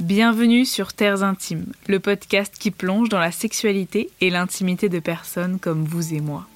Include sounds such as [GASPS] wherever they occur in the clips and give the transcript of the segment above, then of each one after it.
Bienvenue sur Terres Intimes, le podcast qui plonge dans la sexualité et l'intimité de personnes comme vous et moi.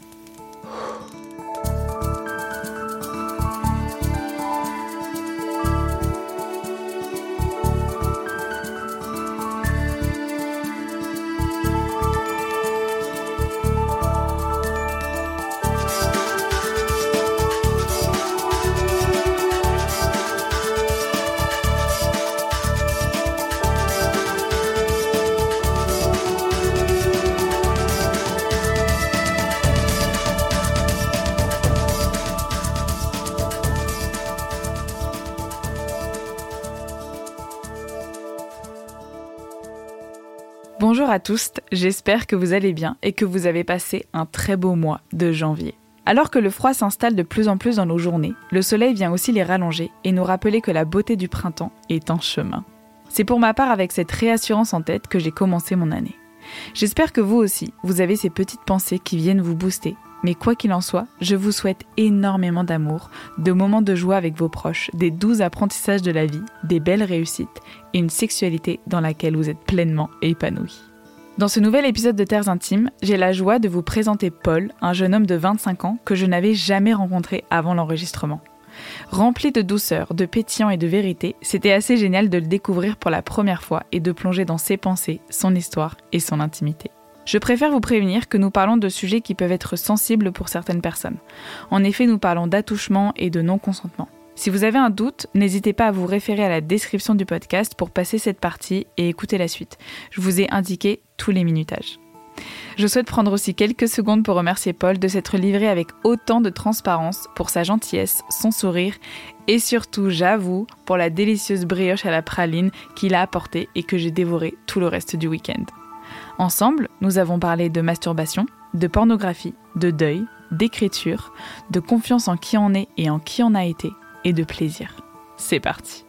À tous, j'espère que vous allez bien et que vous avez passé un très beau mois de janvier. Alors que le froid s'installe de plus en plus dans nos journées, le soleil vient aussi les rallonger et nous rappeler que la beauté du printemps est en chemin. C'est pour ma part avec cette réassurance en tête que j'ai commencé mon année. J'espère que vous aussi, vous avez ces petites pensées qui viennent vous booster mais quoi qu'il en soit, je vous souhaite énormément d'amour, de moments de joie avec vos proches, des doux apprentissages de la vie, des belles réussites et une sexualité dans laquelle vous êtes pleinement épanoui. Dans ce nouvel épisode de Terres Intimes, j'ai la joie de vous présenter Paul, un jeune homme de 25 ans que je n'avais jamais rencontré avant l'enregistrement. Rempli de douceur, de pétillant et de vérité, c'était assez génial de le découvrir pour la première fois et de plonger dans ses pensées, son histoire et son intimité. Je préfère vous prévenir que nous parlons de sujets qui peuvent être sensibles pour certaines personnes. En effet, nous parlons d'attouchement et de non-consentement. Si vous avez un doute, n'hésitez pas à vous référer à la description du podcast pour passer cette partie et écouter la suite. Je vous ai indiqué tous les minutages. Je souhaite prendre aussi quelques secondes pour remercier Paul de s'être livré avec autant de transparence pour sa gentillesse, son sourire et surtout, j'avoue, pour la délicieuse brioche à la praline qu'il a apportée et que j'ai dévoré tout le reste du week-end. Ensemble, nous avons parlé de masturbation, de pornographie, de deuil, d'écriture, de confiance en qui on est et en qui on a été, et de plaisir. C'est parti.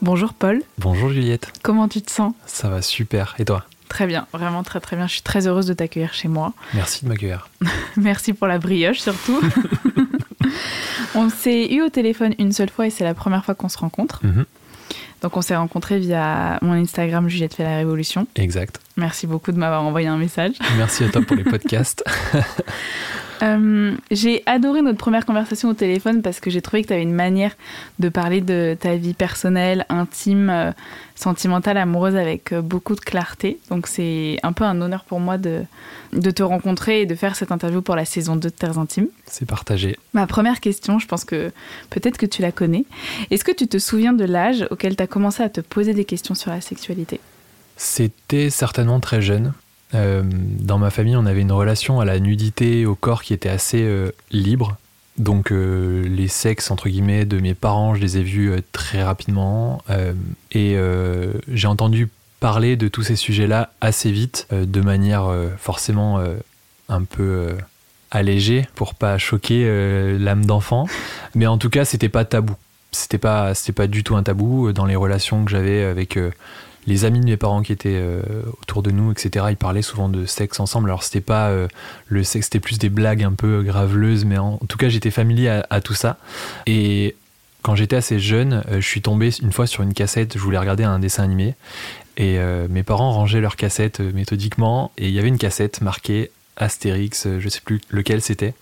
Bonjour Paul. Bonjour Juliette. Comment tu te sens? Ça va super. Et toi? Très bien, vraiment très très bien. Je suis très heureuse de t'accueillir chez moi. Merci de m'accueillir. [LAUGHS] Merci pour la brioche surtout. [LAUGHS] on s'est eu au téléphone une seule fois et c'est la première fois qu'on se rencontre. Mhm. Donc on s'est rencontrés via mon Instagram Juliette fait la révolution. Exact. Merci beaucoup de m'avoir envoyé un message. Merci à toi pour les podcasts. [LAUGHS] Euh, j'ai adoré notre première conversation au téléphone parce que j'ai trouvé que tu avais une manière de parler de ta vie personnelle, intime, euh, sentimentale, amoureuse avec euh, beaucoup de clarté. Donc c'est un peu un honneur pour moi de, de te rencontrer et de faire cette interview pour la saison 2 de Terres Intimes. C'est partagé. Ma première question, je pense que peut-être que tu la connais. Est-ce que tu te souviens de l'âge auquel tu as commencé à te poser des questions sur la sexualité? C'était certainement très jeune. Euh, dans ma famille, on avait une relation à la nudité, au corps qui était assez euh, libre. Donc euh, les sexes, entre guillemets, de mes parents, je les ai vus très rapidement. Et j'ai entendu parler de tous ces sujets-là assez vite, de manière forcément un peu allégée, pour pas choquer l'âme d'enfant. Mais en tout cas, c'était pas tabou. C'était pas, c'était pas du tout un tabou dans les relations que j'avais avec les amis de mes parents qui étaient euh, autour de nous, etc. Ils parlaient souvent de sexe ensemble. Alors c'était pas euh, le sexe, c'était plus des blagues un peu graveleuses, mais en, tout cas j'étais familier à, à tout ça. Et quand j'étais assez jeune, euh, je suis tombé une fois sur une cassette. Je voulais regarder un dessin animé et euh, mes parents rangeaient leurs cassettes euh, méthodiquement et il y avait une cassette marquée Astérix, euh, je sais plus lequel c'était.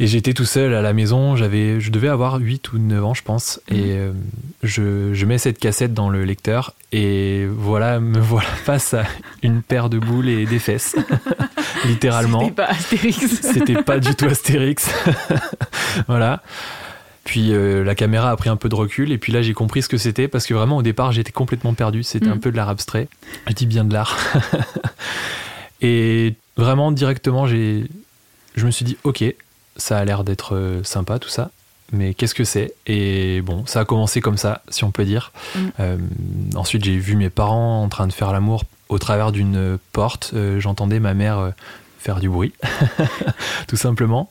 Et j'étais tout seul à la maison, j'avais, je devais avoir 8 ou 9 ans, je pense. Et euh, je, je mets cette cassette dans le lecteur, et voilà, [LAUGHS] me voilà face à une paire de boules et des fesses. [LAUGHS] Littéralement. C'était pas Astérix. [LAUGHS] C'était pas du tout Astérix. voilà. Puis euh, la caméra a pris un peu de recul, et puis là j'ai compris ce que c'était, parce que vraiment au départ j'étais complètement perdu, c'était un peu de l'art abstrait. Je dis bien de l'art. et vraiment directement, j'ai, je me suis dit, ok, ça a l'air d'être euh, sympa tout ça, mais qu'est-ce que c'est? Et bon, ça a commencé comme ça, si on peut dire. Mm. Euh, ensuite, j'ai vu mes parents en train de faire l'amour au travers d'une porte. Euh, J'entendais ma mère euh, faire du bruit, [LAUGHS] tout simplement.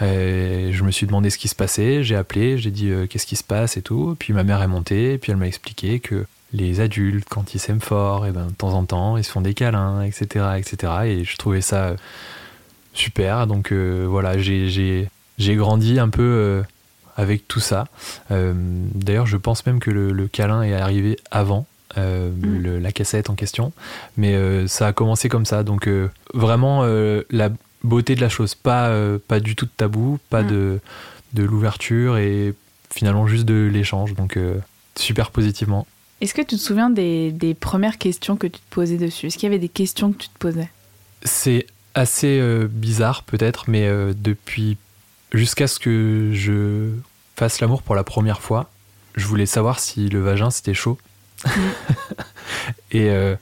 Je me suis demandé ce qui se passait. J'ai appelé, j'ai dit qu'est-ce qui se passe et tout. Puis ma mère est montée, puis elle m'a expliqué que les adultes, quand ils s'aiment fort, et ben, de temps en temps, ils se font des câlins, etc., etc. Et je trouvais ça super. Donc euh, voilà, j'ai- grandi un peu euh, avec tout ça. D'ailleurs, je pense même que le, câlin est arrivé avant. Mm. la cassette en question mais ça a commencé comme ça donc vraiment la beauté de la chose pas pas du tout de tabou pas mm. de de l'ouverture et finalement juste de l'échange donc super positivement est-ce que tu te souviens des, premières questions que tu te posais dessus? Est-ce qu'il y avait des questions que tu te posais? C'est assez euh, bizarre peut-être, mais euh, depuis jusqu'à ce que je fasse l'amour pour la première fois, je voulais savoir si le vagin c'était chaud. Mm. [LAUGHS] et, euh,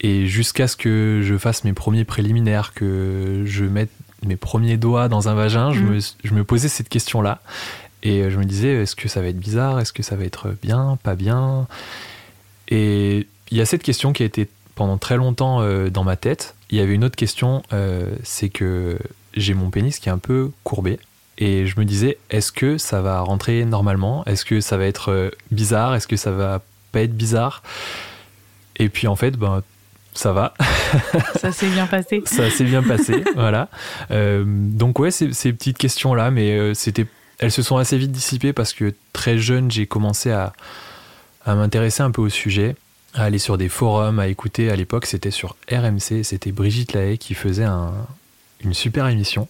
et jusqu'à ce que je fasse mes premiers préliminaires, que je mette mes premiers doigts dans un vagin, je, mm. me, je me posais cette question-là. Et je me disais, est-ce que ça va être bizarre? Est-ce que ça va être bien? Pas bien? Et il y a cette question qui a été pendant très longtemps dans ma tête. Il y avait une autre question, euh, c'est que j'ai mon pénis qui est un peu courbé. Et je me disais, est-ce que ça va rentrer normalement? Est-ce que ça va être euh, bizarre? Est-ce que ça va pas être bizarre? Et puis en fait, ben, ça va. [LAUGHS] ça s'est bien passé. ça s'est bien passé, [LAUGHS] voilà. donc ouais, ces, ces petites questions-là, mais c'était elles se sont assez vite dissipées parce que très jeune, j'ai commencé à, m'intéresser un peu au sujet, à aller sur des forums, à écouter. À l'époque, c'était sur RMC, c'était Brigitte Lahaye qui faisait une super émission.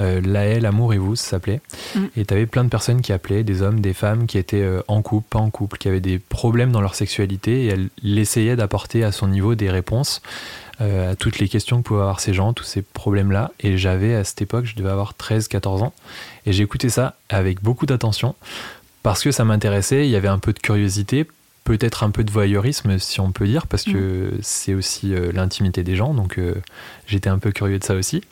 Euh, Lahaye, l'amour et vous, ça s'appelait. Mm. Et tu avais plein de personnes qui appelaient, des hommes, des femmes, qui étaient euh, en couple, pas en couple, qui avaient des problèmes dans leur sexualité et elle essayait d'apporter à son niveau des réponses. Euh, à toutes les questions que pouvaient avoir ces gens, tous ces problèmes-là. Et j'avais à cette époque, je devais avoir 13-14 ans. Et j'ai écouté ça avec beaucoup d'attention parce que ça m'intéressait. Il y avait un peu de curiosité, peut-être un peu de voyeurisme, si on peut dire, parce que mm. c'est aussi euh, l'intimité des gens. Donc euh, j'étais un peu curieux de ça aussi.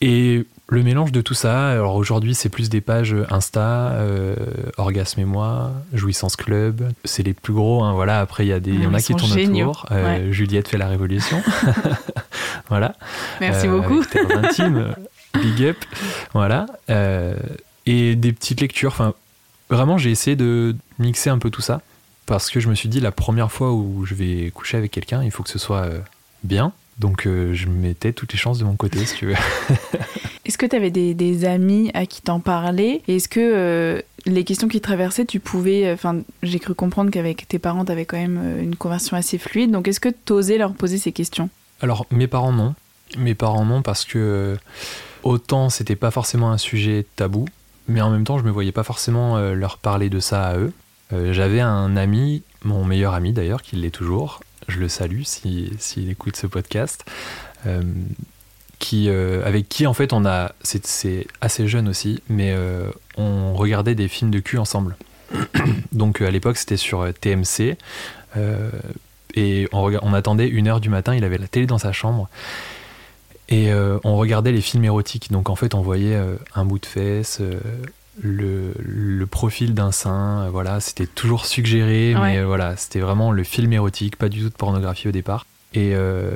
Et le mélange de tout ça, alors aujourd'hui c'est plus des pages Insta, euh, Orgasme et moi, Jouissance Club, c'est les plus gros, hein, voilà, après il y, a des, y en a qui tournent autour, euh, Juliette fait la révolution, [LAUGHS] voilà. Merci beaucoup. intime, [LAUGHS] big up, voilà. et des petites lectures, enfin vraiment j'ai essayé de mixer un peu tout ça, parce que je me suis dit la première fois où je vais coucher avec quelqu'un, il faut que ce soit bien, donc euh, je mettais toutes les chances de mon côté, si tu veux. [LAUGHS] Est-ce que tu avais des, amis à qui t'en parlais? Est-ce que euh, les questions qui traversaient, tu pouvais... Euh, enfin, j'ai cru comprendre qu'avec tes parents, tu avais quand même une conversion assez fluide. Donc est-ce que tu osais leur poser ces questions? Alors, mes parents, non. Mes parents, non, parce que autant c'était pas forcément un sujet tabou, mais en même temps, je me voyais pas forcément leur parler de ça à eux. J'avais un ami, mon meilleur ami d'ailleurs, qui l'est toujours, je le salue s'il si, écoute ce podcast, euh, qui, euh, avec qui en fait on a, c'est assez jeune aussi, mais euh, on regardait des films de cul ensemble. [COUGHS] Donc à l'époque c'était sur TMC et on, attendait une heure du matin, il avait la télé dans sa chambre. Et on regardait les films érotiques. Donc en fait, on voyait un bout de fesse, le, profil d'un sein, euh, voilà, c'était toujours suggéré, mais euh, voilà, c'était vraiment le film érotique, pas du tout de pornographie au départ. Et, euh,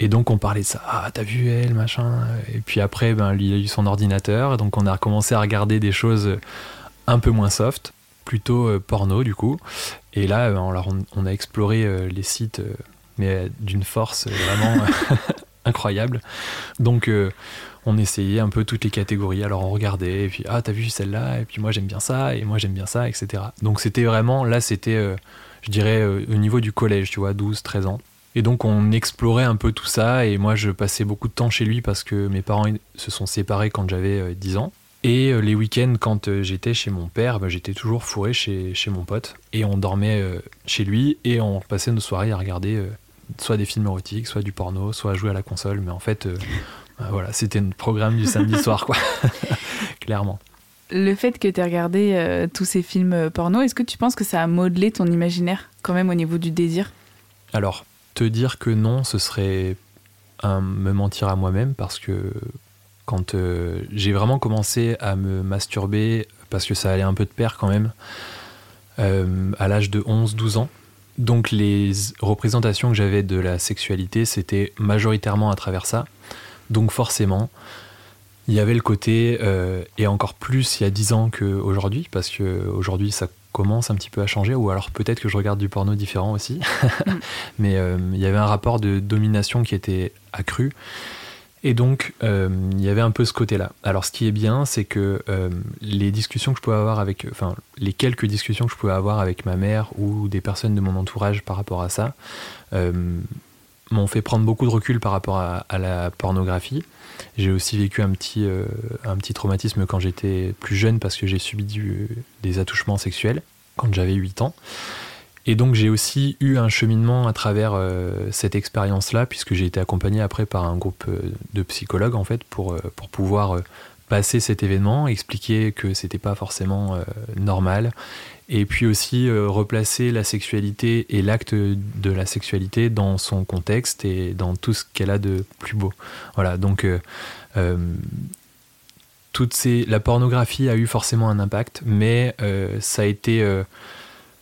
et donc on parlait de ça, ah t'as vu elle, machin. Et puis après, ben, il a eu son ordinateur, donc on a recommencé à regarder des choses un peu moins soft, plutôt porno du coup. Et là, on, on, a exploré les sites, mais d'une force vraiment [LAUGHS] incroyable. Donc on essayait un peu toutes les catégories. Alors on regardait, et puis ah, t'as vu celle-là, et puis moi j'aime bien ça, et moi j'aime bien ça, etc. Donc c'était vraiment, là c'était, euh, je dirais, euh, au niveau du collège, tu vois, 12, 13 ans. Et donc on explorait un peu tout ça, et moi je passais beaucoup de temps chez lui parce que mes parents se sont séparés quand j'avais 10 euh, ans. Et les week-ends, quand j'étais chez mon père, bah, j'étais toujours fourré chez, chez mon pote. Et on dormait chez lui et on passait nos soirées à regarder soit des films érotiques, soit du porno, soit à jouer à la console. Mais en fait, ah, [LAUGHS] voilà, c'était un programme du samedi [LAUGHS] soir, quoi. [LAUGHS] Clairement. Le fait que tu aies regardé euh, tous ces films euh, porno, est-ce que tu penses que ça a modelé ton imaginaire quand même au niveau du désir? Alors, te dire que non, ce serait me mentir à moi-même parce que quand euh, j'ai vraiment commencé à me masturber, parce que ça allait un peu de pair quand même, à l'âge de 11-12 ans, donc les représentations que j'avais de la sexualité, c'était majoritairement à travers ça. Donc forcément, il y avait le côté, euh, et encore plus il y a 10 ans qu'aujourd'hui, parce qu'aujourd'hui ça commence un petit peu à changer, ou alors peut-être que je regarde du porno différent aussi, [LAUGHS] mais euh, il y avait un rapport de domination qui était accru. Et donc, euh, il y avait un peu ce côté-là. Alors, ce qui est bien, c'est que euh, les discussions que je pouvais avoir avec, enfin, les quelques discussions que je pouvais avoir avec ma mère ou des personnes de mon entourage par rapport à ça, euh, m'ont fait prendre beaucoup de recul par rapport à, la pornographie. J'ai aussi vécu un petit, un petit traumatisme quand j'étais plus jeune parce que j'ai subi des attouchements sexuels quand j'avais 8 ans. Et donc j'ai aussi eu un cheminement à travers euh, cette expérience-là, puisque j'ai été accompagné après par un groupe euh, de psychologues en fait pour, euh, pour pouvoir passer cet événement, expliquer que c'était pas forcément normal, et puis aussi replacer la sexualité et l'acte de la sexualité dans son contexte et dans tout ce qu'elle a de plus beau. Voilà, donc toutes ces, la pornographie a eu forcément un impact, mais ça a été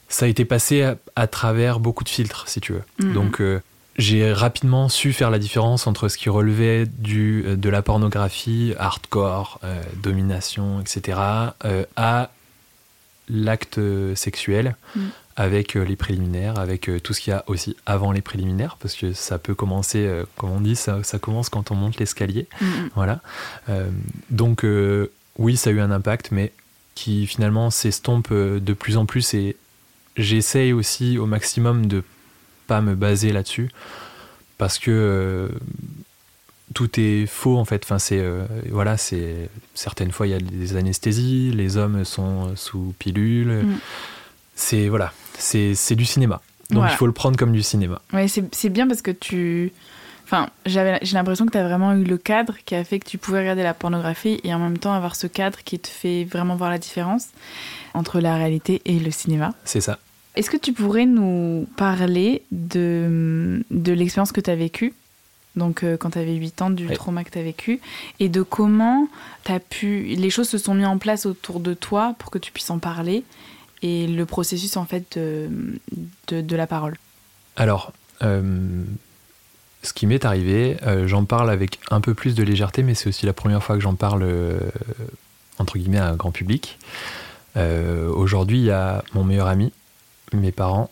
ça a été passé à, travers beaucoup de filtres, si tu veux. Mhm. Donc, euh, j'ai rapidement su faire la différence entre ce qui relevait du, euh, de la pornographie, hardcore, euh, domination, etc., à l'acte sexuel. Mhm. avec les préliminaires, avec tout ce qu'il y a aussi avant les préliminaires, parce que ça peut commencer, comme on dit, ça, ça commence quand on monte l'escalier. Mhm. Voilà. donc, oui, ça a eu un impact, mais qui finalement s'estompe de plus en plus et j'essaye aussi au maximum de pas me baser là-dessus parce que euh, tout est faux en fait. Enfin, c'est euh, voilà, c'est certaines fois il y a des anesthésies, les hommes sont sous pilule. Mm. C'est voilà, c'est du cinéma. Donc il faut le prendre comme du cinéma. Ouais, c'est bien parce que tu Enfin, j'ai l'impression que tu as vraiment eu le cadre qui a fait que tu pouvais regarder la pornographie et en même temps avoir ce cadre qui te fait vraiment voir la différence entre la réalité et le cinéma. C'est ça. Est-ce que tu pourrais nous parler de, de l'expérience que tu as vécue donc euh, quand tu avais 8 ans, du trauma que tu as vécu, et de comment as pu, les choses se sont mises en place autour de toi pour que tu puisses en parler, et le processus en fait de, de, la parole? Alors, euh, ce qui m'est arrivé, euh, j'en parle avec un peu plus de légèreté, mais c'est aussi la première fois que j'en parle, entre guillemets, à un grand public. Aujourd'hui, il y a mon meilleur ami mes parents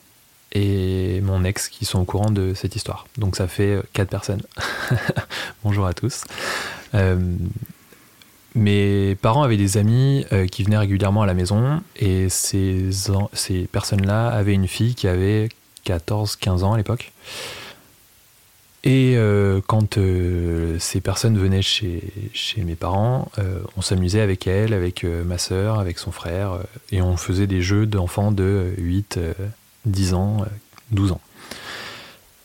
et mon ex qui sont au courant de cette histoire. Donc ça fait euh, quatre personnes. [LAUGHS] Bonjour à tous. Euh, mes parents avaient des amis euh, qui venaient régulièrement à la maison et ces, ces personnes-là avaient une fille qui avait 14-15 ans à l'époque. Et quand ces personnes venaient chez, chez mes parents, on s'amusait avec elle, avec ma sœur, avec son frère, et on faisait des jeux d'enfants de 8, 10 ans, 12 ans.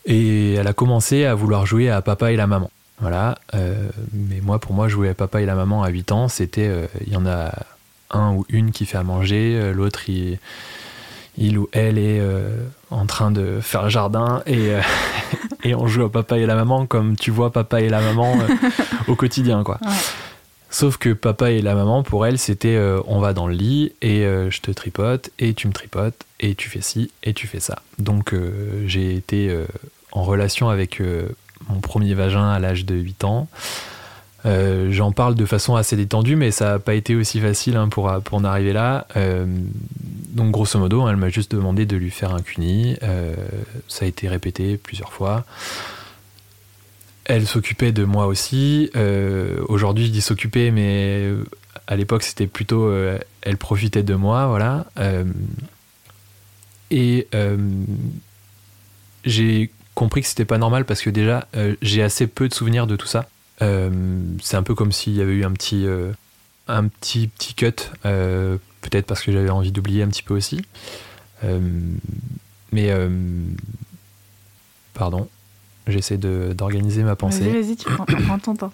Et elle a commencé à vouloir jouer à papa et la maman. Voilà. mais moi, pour moi, jouer à papa et la maman à 8 ans, c'était. Il y en a un ou une qui fait à manger, l'autre, il ou elle est euh, en train de faire le jardin et, euh, [LAUGHS] et on joue au papa et la maman comme tu vois papa et la maman euh, [LAUGHS] au quotidien quoi. Sauf que papa et la maman pour elle c'était on va dans le lit et je te tripote et tu me tripotes et tu fais ci et tu fais ça. Donc j'ai été en relation avec mon premier vagin à l'âge de 8 ans. Euh, j'en parle de façon assez détendue, mais ça n'a pas été aussi facile hein, pour, pour en arriver là. Euh, donc, grosso modo, elle m'a juste demandé de lui faire un cuni. Euh, ça a été répété plusieurs fois. Elle s'occupait de moi aussi. Aujourd'hui, je dis s'occuper, mais à l'époque, c'était plutôt elle profitait de moi, voilà. et j'ai compris que c'était pas normal parce que déjà, j'ai assez peu de souvenirs de tout ça. Euh, c'est un peu comme s'il y avait eu un petit, euh, un petit, petit cut, euh, peut-être parce que j'avais envie d'oublier un petit peu aussi. mais pardon, j'essaie d'organiser ma pensée. Vas-y, vas-y, tu prends, ton temps.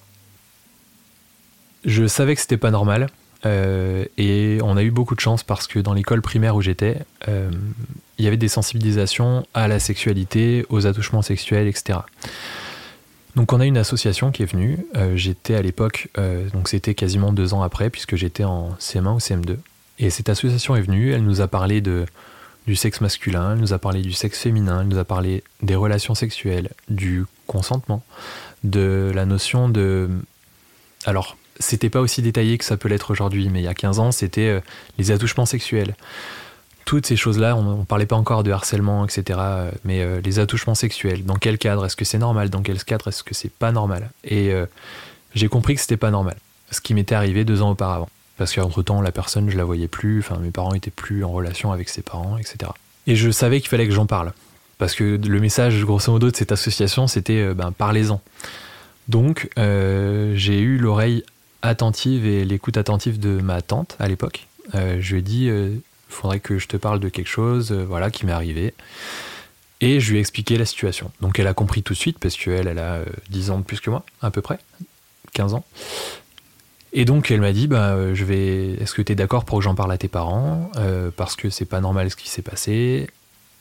Je savais que c'était pas normal. et on a eu beaucoup de chance parce que dans l'école primaire où j'étais, il y avait des sensibilisations à la sexualité, aux attouchements sexuels, etc. Donc on a une association qui est venue. Euh, j'étais à l'époque, euh, donc c'était quasiment deux ans après, puisque j'étais en CM1 ou CM2. Et cette association est venue, elle nous a parlé du sexe masculin, elle nous a parlé du sexe féminin, elle nous a parlé des relations sexuelles, du consentement, de la notion de... Alors, c'était pas aussi détaillé que ça peut l'être aujourd'hui, mais il y a 15 ans, c'était euh, les attouchements sexuels. Toutes ces choses-là, on ne parlait pas encore de harcèlement, etc. Mais euh, les attouchements sexuels, dans quel cadre Est-ce que c'est normal? Dans quel cadre est-ce que c'est pas normal? Et euh, j'ai compris que c'était pas normal. Ce qui m'était arrivé deux ans auparavant. Parce qu'entre temps, la personne, je la voyais plus, enfin, mes parents étaient plus en relation avec ses parents, etc. Et je savais qu'il fallait que j'en parle. Parce que le message, grosso modo, de cette association, c'était euh, ben, parlez-en. Donc, j'ai eu l'oreille attentive et l'écoute attentive de ma tante à l'époque. je lui ai dit faudrait que je te parle de quelque chose euh, voilà, qui m'est arrivé. Et je lui ai expliqué la situation. Donc elle a compris tout de suite, parce qu'elle, elle a 10 euh, ans de plus que moi, à peu près, 15 ans. Et donc elle m'a dit, bah, euh, je vais, est-ce que tu es d'accord pour que j'en parle à tes parents Parce que c'est pas normal ce qui s'est passé.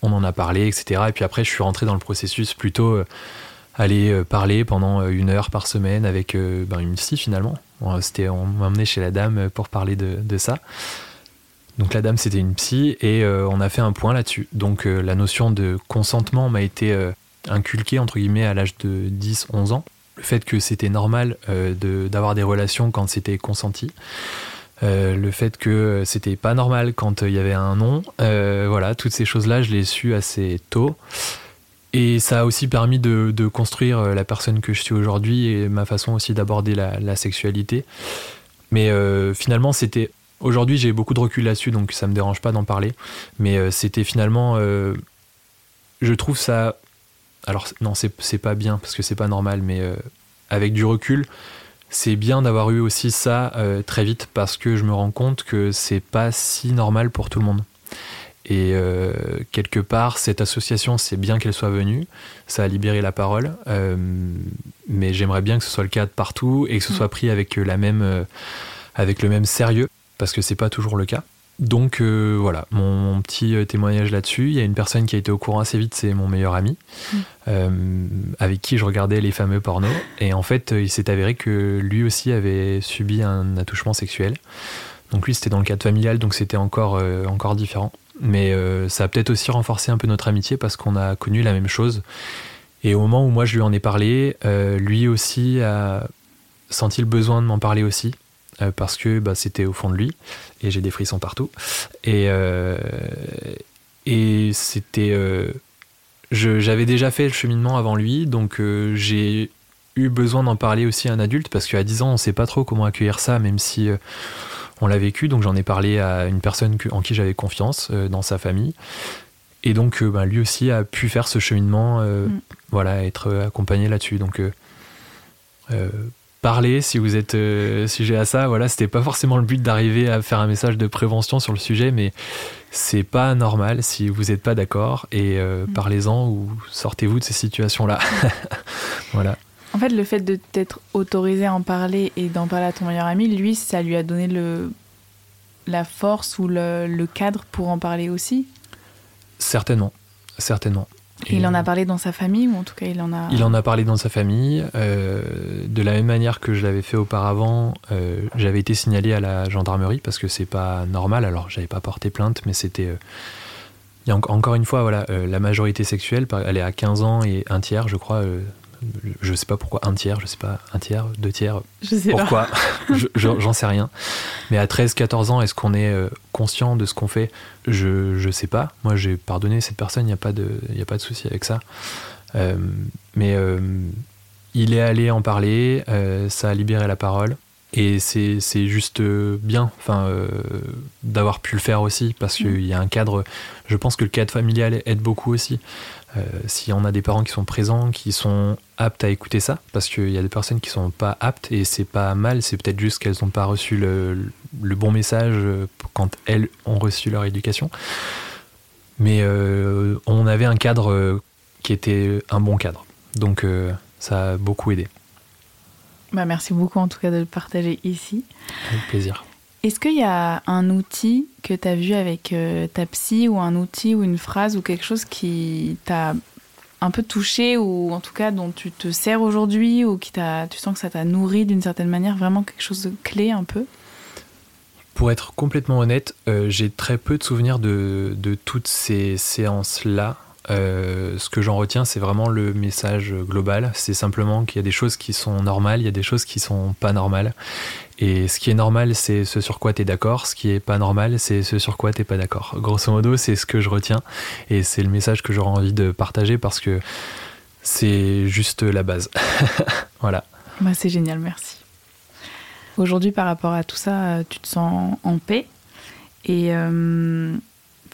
On en a parlé, etc. Et puis après, je suis rentré dans le processus plutôt aller parler pendant une heure par semaine avec ben, une psy finalement. On m'a emmené chez la dame pour parler de ça. Donc la dame c'était une psy et euh, on a fait un point là-dessus. Donc euh, la notion de consentement m'a été euh, inculquée entre guillemets à l'âge de 10-11 ans. Le fait que c'était normal d'avoir des relations quand c'était consenti. le fait que c'était pas normal quand il y avait un non. voilà, toutes ces choses-là, je les su assez tôt. Et ça a aussi permis de, construire la personne que je suis aujourd'hui et ma façon aussi d'aborder la, sexualité. Mais finalement, c'était Aujourd'hui, j'ai beaucoup de recul là-dessus, donc ça me dérange pas d'en parler. Mais euh, c'était finalement. Euh, je trouve ça. Alors, non, c'est pas bien, parce que c'est pas normal, mais euh, avec du recul, c'est bien d'avoir eu aussi ça très vite, parce que je me rends compte que c'est pas si normal pour tout le monde. Et quelque part, cette association, c'est bien qu'elle soit venue, ça a libéré la parole, mais j'aimerais bien que ce soit le cas de partout et que ce mm. soit pris avec, la même, avec le même sérieux parce que c'est pas toujours le cas. Donc euh, voilà, mon, petit euh, témoignage là-dessus. Il y a une personne qui a été au courant assez vite, c'est mon meilleur ami, mm. euh, avec qui je regardais les fameux pornos. Et en fait, il s'est avéré que lui aussi avait subi un attouchement sexuel. Donc lui, c'était dans le cadre familial, donc c'était encore, encore différent. Mais ça a peut-être aussi renforcé un peu notre amitié parce qu'on a connu la même chose. Et au moment où moi je lui en ai parlé, lui aussi a senti le besoin de m'en parler aussi. Euh, parce que bah, c'était au fond de lui et j'ai des frissons partout. Et, euh, et c'était. Euh, j'avais déjà fait le cheminement avant lui, donc j'ai eu besoin d'en parler aussi à un adulte parce qu'à 10 ans, on ne sait pas trop comment accueillir ça, même si on l'a vécu. Donc j'en ai parlé à une personne en qui j'avais confiance dans sa famille. Et donc bah, lui aussi a pu faire ce cheminement, mm. voilà, être accompagné là-dessus. Donc parler si vous êtes euh, sujet à ça. Voilà, c'était pas forcément le but d'arriver à faire un message de prévention sur le sujet, mais c'est pas normal si vous n'êtes pas d'accord et euh, mm. parlez-en ou sortez-vous de ces situations-là. [LAUGHS] voilà. En fait, le fait de t'être autorisé à en parler et d'en parler à ton meilleur ami, lui, ça lui a donné le, la force ou le, le cadre pour en parler aussi? Certainement, certainement il en a parlé dans sa famille ou en tout cas il en a. Il en a parlé dans sa famille. Euh, de la même manière que je l'avais fait auparavant, euh, j'avais été signalé à la gendarmerie parce que c'est pas normal. Alors j'avais pas porté plainte, mais c'était. Euh, encore une fois, voilà, la majorité sexuelle, elle est à 15 ans et un tiers, je crois, je sais pas pourquoi un tiers, je sais pas, un tiers, deux tiers. Je sais pourquoi? [LAUGHS] J'en sais rien. Mais à 13-14 ans, est-ce qu'on est euh, conscient de ce qu'on fait? Je, je sais pas. Moi, j'ai pardonné cette personne, il n'y a pas de, y a pas de souci avec ça. Euh, mais euh, il est allé en parler, ça a libéré la parole. Et c'est juste bien enfin, d'avoir pu le faire aussi, parce qu'il y a un cadre, je pense que le cadre familial aide beaucoup aussi. Euh, si on a des parents qui sont présents, qui sont aptes à écouter ça, parce qu'il y a des personnes qui sont pas aptes et c'est pas mal, c'est peut-être juste qu'elles n'ont pas reçu le, bon message euh, quand elles ont reçu leur éducation. Mais euh, on avait un cadre qui était un bon cadre. Donc ça a beaucoup aidé. Bah merci beaucoup en tout cas de le partager ici. Avec plaisir. Est-ce qu'il y a un outil que tu as vu avec euh, ta psy ou un outil ou une phrase ou quelque chose qui t'a un peu touché ou en tout cas dont tu te sers aujourd'hui ou qui tu sens que ça t'a nourri d'une certaine manière, vraiment quelque chose de clé un peu? Pour être complètement honnête, euh, j'ai très peu de souvenirs de, toutes ces séances-là. Ce que j'en retiens, c'est vraiment le message global. C'est simplement qu'il y a des choses qui sont normales, il y a des choses qui sont pas normales. Et ce qui est normal, c'est ce sur quoi tu es d'accord. Ce qui est pas normal, c'est ce sur quoi t'es pas d'accord. Grosso modo, c'est ce que je retiens. Et c'est le message que j'aurais envie de partager parce que c'est juste la base. [LAUGHS] voilà. Bah, c'est génial, merci. Aujourd'hui, par rapport à tout ça, tu te sens en paix. Et. Euh,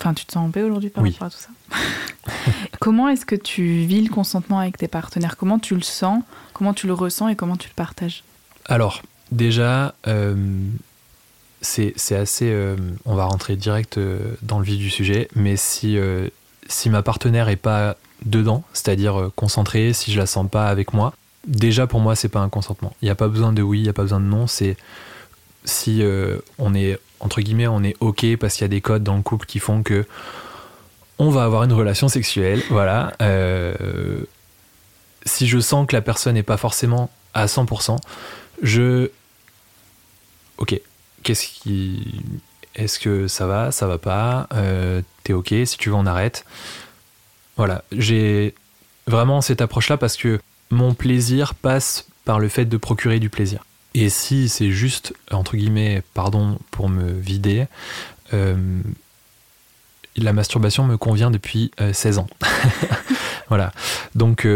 enfin, tu te sens en paix aujourd'hui par rapport à tout ça [LAUGHS] Comment est-ce que tu vis le consentement avec tes partenaires? Comment tu le sens? Comment tu le ressens et comment tu le partages? Alors, Déjà, euh, c'est assez. Euh, on va rentrer direct euh, dans le vif du sujet, mais si, si ma partenaire est pas dedans, c'est-à-dire concentrée, si je la sens pas avec moi, déjà pour moi c'est pas un consentement. Il n'y a pas besoin de oui, il n'y a pas besoin de non, c'est si on est entre guillemets on est ok parce qu'il y a des codes dans le couple qui font que on va avoir une relation sexuelle, voilà. si je sens que la personne n'est pas forcément à 100%, je ok, qu'est-ce qui. Est-ce que ça va, ça va pas euh, T'es ok, si tu veux, on arrête. Voilà, j'ai vraiment cette approche-là parce que mon plaisir passe par le fait de procurer du plaisir. Et si c'est juste, entre guillemets, pardon, pour me vider, euh, la masturbation me convient depuis 16 euh, ans. [LAUGHS] voilà. Donc,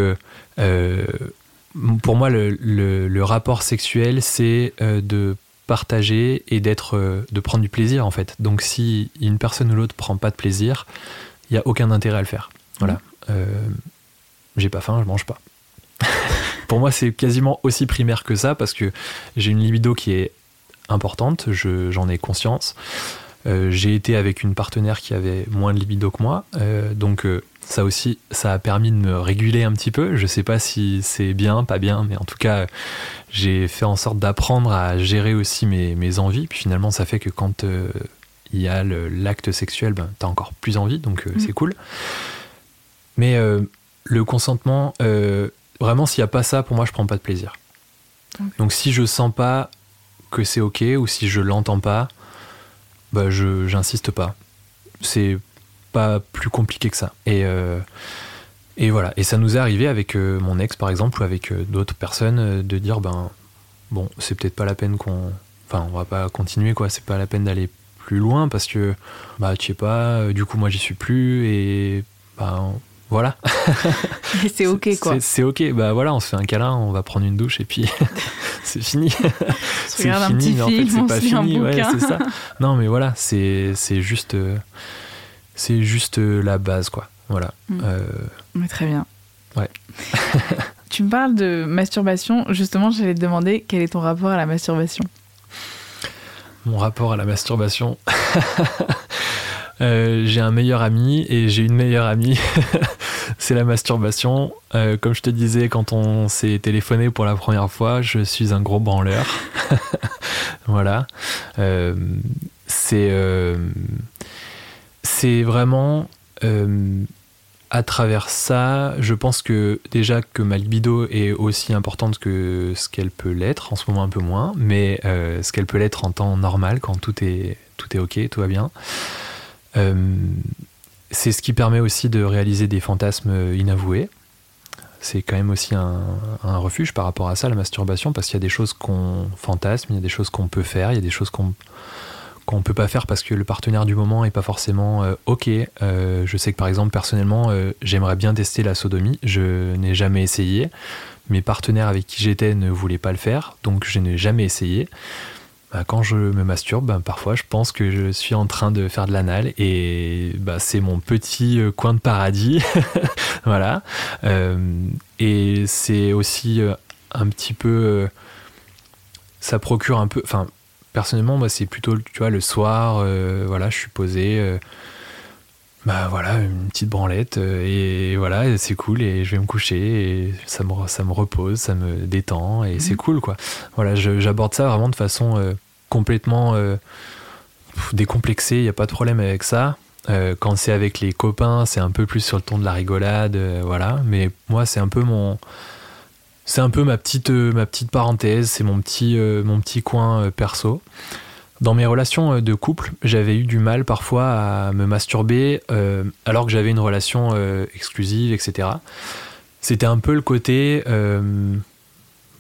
pour moi, le, le rapport sexuel, c'est de partager et d'être, euh, de prendre du plaisir en fait. Donc si une personne ou l'autre prend pas de plaisir, il y a aucun intérêt à le faire. Voilà. Euh, j'ai pas faim, je mange pas. [LAUGHS] Pour moi, c'est quasiment aussi primaire que ça parce que j'ai une libido qui est importante, j'en ai conscience. Euh, j'ai été avec une partenaire qui avait moins de libido que moi, donc ça aussi, ça a permis de me réguler un petit peu. Je sais pas si c'est bien, pas bien, mais en tout cas, j'ai fait en sorte d'apprendre à gérer aussi mes, mes, envies. Puis finalement, ça fait que quand euh, il y a l'acte sexuel, ben, tu as encore plus envie, donc euh, c'est cool. Mais euh, le consentement, vraiment, s'il n'y a pas ça, pour moi, je prends pas de plaisir. Donc si je sens pas que c'est ok ou si je l'entends pas, bah, je j'insiste pas. C'est pas plus compliqué que ça. Et, euh, et voilà. Et ça nous est arrivé avec euh, mon ex, par exemple, ou avec euh, d'autres personnes, de dire ben, bon, c'est peut-être pas la peine qu'on. Enfin, on va pas continuer, quoi. C'est pas la peine d'aller plus loin parce que, bah, tu sais pas, du coup, moi, j'y suis plus et, ben, voilà. [LAUGHS] c'est ok quoi. C'est ok, bah voilà, on se fait un câlin, on va prendre une douche et puis [LAUGHS] c'est fini. [LAUGHS] c'est fini, mais en fait c'est pas fini, ouais, c'est ça. Non mais voilà, c'est juste c'est juste euh, la base, quoi. Voilà. Mm. Euh, très bien. Ouais. tu me parles de masturbation. Justement, j'allais te demander quel est ton rapport à la masturbation? Mon rapport à la masturbation. Euh, j'ai un meilleur ami et j'ai une meilleure amie. [LAUGHS] c'est la masturbation. comme je te disais, quand on s'est téléphoné pour la première fois, je suis un gros branleur. [LAUGHS] voilà. c'est c'est vraiment euh, à travers ça, je pense que déjà que ma libido est aussi importante que ce qu'elle peut l'être, en ce moment un peu moins, mais euh, ce qu'elle peut l'être en temps normal, quand tout est, tout est ok, tout va bien. Euh, c'est ce qui permet aussi de réaliser des fantasmes inavoués. C'est quand même aussi un, refuge par rapport à ça, la masturbation, parce qu'il y a des choses qu'on fantasme, il y a des choses qu'on peut faire, il y a des choses qu'on qu'on peut pas faire parce que le partenaire du moment est pas forcément euh, ok. Euh, je sais que par exemple personnellement j'aimerais bien tester la sodomie, je n'ai jamais essayé. Mes partenaires avec qui j'étais ne voulaient pas le faire, donc je n'ai jamais essayé. Bah, quand je me masturbe, bah, parfois je pense que je suis en train de faire de l'anal et bah, c'est mon petit coin de paradis. [LAUGHS] voilà. et c'est aussi un petit peu. ça procure un peu. Enfin, personnellement, moi, c'est plutôt, tu vois, le soir, euh, voilà, je suis posé, euh, bah voilà, une petite branlette, euh, et voilà, c'est cool, et je vais me coucher, et ça me, ça me repose, ça me détend, et c'est mhm. cool, quoi. Voilà, j'aborde ça vraiment de façon complètement décomplexée, il n'y a pas de problème avec ça. quand c'est avec les copains, c'est un peu plus sur le ton de la rigolade, voilà, mais moi, c'est un peu mon c'est un peu ma petite, euh, ma petite parenthèse, c'est mon petit, euh, mon petit coin euh, perso. Dans mes relations de couple, j'avais eu du mal parfois à me masturber alors que j'avais une relation exclusive, etc. C'était un peu le côté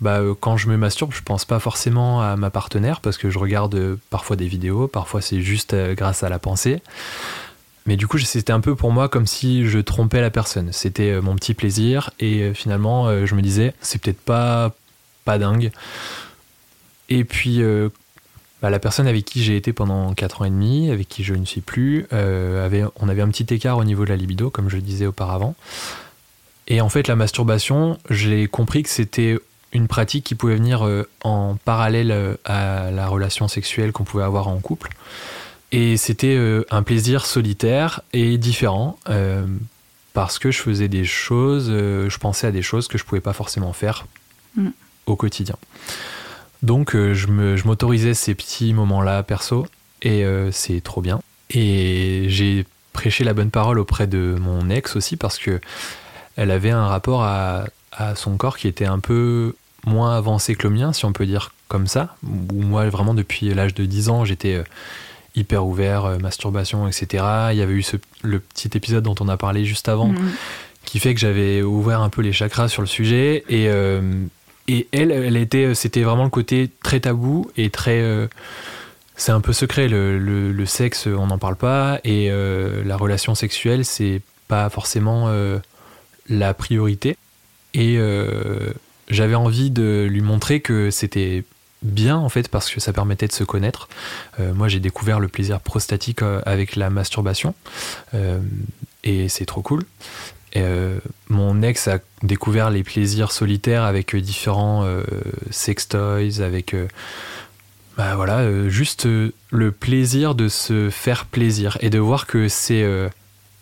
bah, euh, quand je me masturbe, je pense pas forcément à ma partenaire parce que je regarde euh, parfois des vidéos, parfois c'est juste euh, grâce à la pensée. Mais du coup, c'était un peu pour moi comme si je trompais la personne. C'était mon petit plaisir et finalement, je me disais, c'est peut-être pas, pas dingue. Et puis, bah, la personne avec qui j'ai été pendant 4 ans et demi, avec qui je ne suis plus, avait, on avait un petit écart au niveau de la libido, comme je disais auparavant. Et en fait, la masturbation, j'ai compris que c'était une pratique qui pouvait venir euh, en parallèle euh, à la relation sexuelle qu'on pouvait avoir en couple. Et c'était euh, un plaisir solitaire et différent parce que je faisais des choses, je pensais à des choses que je pouvais pas forcément faire mm. au quotidien. Donc je m'autorisais ces petits moments-là perso et c'est trop bien. Et j'ai prêché la bonne parole auprès de mon ex aussi parce que elle avait un rapport à, à son corps qui était un peu moins avancé que le mien, si on peut dire comme ça. Où moi, vraiment, depuis l'âge de 10 ans, j'étais euh, hyper ouvert, euh, masturbation, etc. Il y avait eu le petit épisode dont on a parlé juste avant, mm. qui fait que j'avais ouvert un peu les chakras sur le sujet. Et, euh, et elle, elle était, c'était vraiment le côté très tabou et très. c'est un peu secret, le, le, sexe, on n'en parle pas, et la relation sexuelle, c'est pas forcément la priorité. Et j'avais envie de lui montrer que c'était bien en fait parce que ça permettait de se connaître. Euh, moi j'ai découvert le plaisir prostatique euh, avec la masturbation euh, et c'est trop cool. mon ex a découvert les plaisirs solitaires avec différents sex toys, avec bah voilà, juste le plaisir de se faire plaisir et de voir que c'est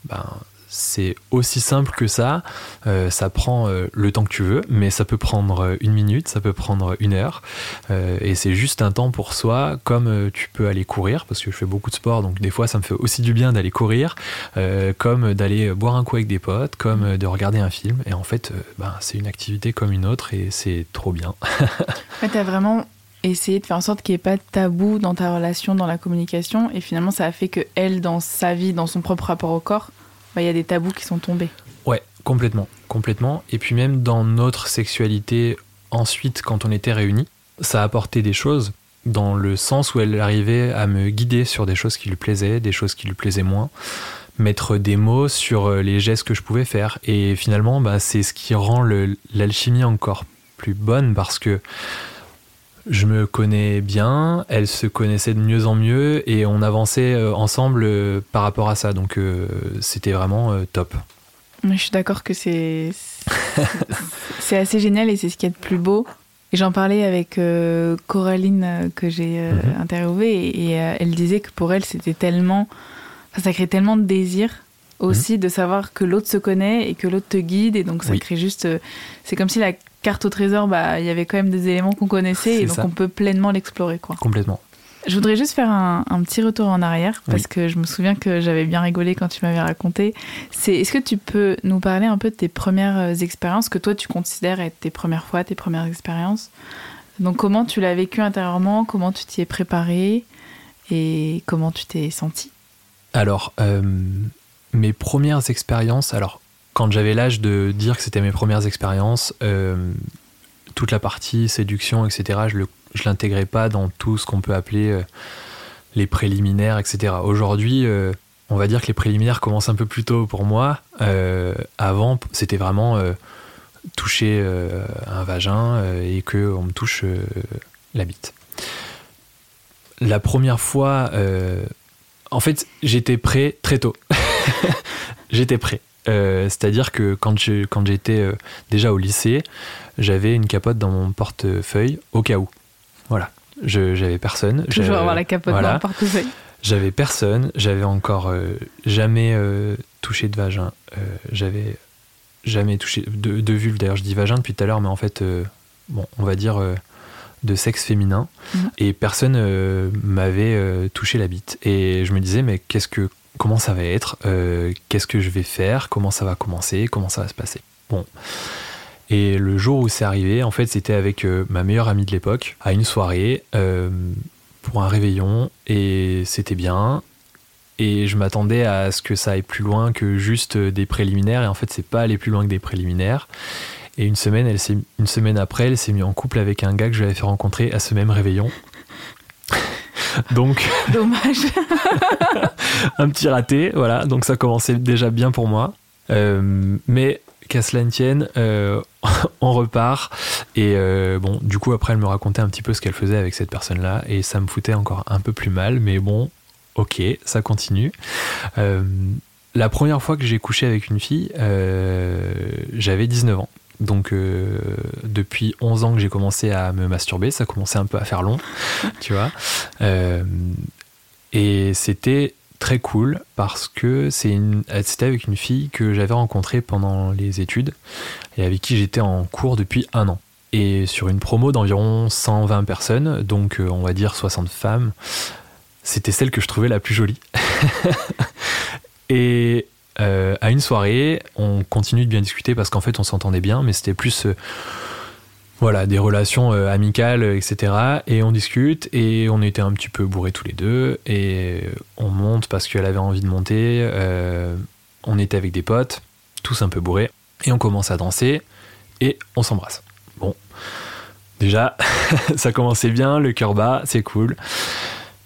ben, c'est aussi simple que ça. Euh, ça prend euh, le temps que tu veux, mais ça peut prendre euh, une minute, ça peut prendre une heure. et c'est juste un temps pour soi, comme tu peux aller courir, parce que je fais beaucoup de sport, donc des fois ça me fait aussi du bien d'aller courir, comme d'aller boire un coup avec des potes, comme de regarder un film. Et en fait, ben, c'est une activité comme une autre et c'est trop bien. [LAUGHS] tu as vraiment essayé de faire en sorte qu'il n'y ait pas de tabou dans ta relation, dans la communication, et finalement ça a fait que elle, dans sa vie, dans son propre rapport au corps, bah, y a des tabous qui sont tombés. Ouais, complètement, complètement. Et puis même dans notre sexualité, ensuite, quand on était réunis, ça a apporté des choses dans le sens où elle arrivait à me guider sur des choses qui lui plaisaient, des choses qui lui plaisaient moins, mettre des mots sur euh, les gestes que je pouvais faire. Et finalement, bah, c'est ce qui rend l'alchimie encore plus bonne parce que je me connais bien, elle se connaissait de mieux en mieux et on avançait euh, ensemble euh, par rapport à ça. Donc euh, c'était vraiment top. Je suis d'accord que c'est [LAUGHS] c'est assez génial et c'est ce qui est de plus beau. Et j'en parlais avec Coraline que j'ai mhm. interviewée et, elle disait que pour elle c'était tellement, ça crée tellement de désir aussi mhm. de savoir que l'autre se connaît et que l'autre te guide et donc ça crée juste, c'est comme si la carte au trésor, bah, il y avait quand même des éléments qu'on connaissait et donc on peut pleinement l'explorer. quoi. Complètement. Je voudrais juste faire un, petit retour en arrière parce que je me souviens que j'avais bien rigolé quand tu m'avais raconté. C'est est-ce que tu peux nous parler un peu de tes premières euh, expériences que toi tu considères être tes premières fois, tes premières expériences? Donc comment tu l'as vécu intérieurement, comment tu t'y es préparé? Et comment tu t'es senti Alors euh, mes premières expériences, alors quand j'avais l'âge de dire que c'était mes premières expériences, euh, toute la partie séduction, etc., je ne l'intégrais pas dans tout ce qu'on peut appeler euh, les préliminaires, etc. Aujourd'hui, euh, on va dire que les préliminaires commencent un peu plus tôt pour moi. avant, c'était vraiment toucher un vagin et qu'on me touche la bite. La première fois, en fait, j'étais prêt très tôt. [LAUGHS] [LAUGHS] j'étais prêt. Euh, c'est-à-dire que quand j'étais euh, déjà au lycée, j'avais une capote dans mon portefeuille au cas où. Voilà. J'avais personne. Toujours avoir la capote dans le portefeuille. J'avais personne. J'avais encore euh, jamais touché de vagin. j'avais jamais touché de, vulve. D'ailleurs, je dis vagin depuis tout à l'heure, mais en fait, bon, on va dire de sexe féminin. Mhm. Et personne m'avait touché la bite. Et je me disais, mais qu'est-ce que comment ça va être, euh, qu'est-ce que je vais faire, comment ça va commencer, comment ça va se passer. Bon. Et le jour où c'est arrivé, en fait, c'était avec euh, ma meilleure amie de l'époque, à une soirée. Euh, pour un réveillon et c'était bien. Et je m'attendais à ce que ça aille plus loin que juste des préliminaires. Et en fait, c'est pas aller plus loin que des préliminaires. Et une semaine, elle une semaine après, elle s'est mise en couple avec un gars que je l'avais fait rencontrer à ce même réveillon. [LAUGHS] Donc. Dommage. [LAUGHS] [LAUGHS] un petit raté, voilà. Donc ça commençait déjà bien pour moi. Euh, mais qu'à cela ne tienne, euh, [LAUGHS] on repart. Et euh, bon, du coup, après, elle me racontait un petit peu ce qu'elle faisait avec cette personne-là. Et ça me foutait encore un peu plus mal. Mais bon, ok, ça continue. la première fois que j'ai couché avec une fille, j'avais 19 ans. Donc depuis 11 ans que j'ai commencé à me masturber, ça commençait un peu à faire long, [LAUGHS] tu vois. Et c'était très cool parce que c'était avec une fille que j'avais rencontrée pendant les études et avec qui j'étais en cours depuis un an. Et sur une promo d'environ 120 personnes, donc euh, on va dire 60 femmes, c'était celle que je trouvais la plus jolie. [LAUGHS] et euh, à une soirée, on continue de bien discuter parce qu'en fait on s'entendait bien, mais c'était plus... Euh, voilà, des relations euh, amicales, etc. Et on discute et on était un petit peu bourrés tous les deux et on monte parce qu'elle avait envie de monter. Euh, on était avec des potes, tous un peu bourrés, et on commence à danser et on s'embrasse. Bon, déjà, [LAUGHS] ça commençait bien, le cœur bas, c'est cool.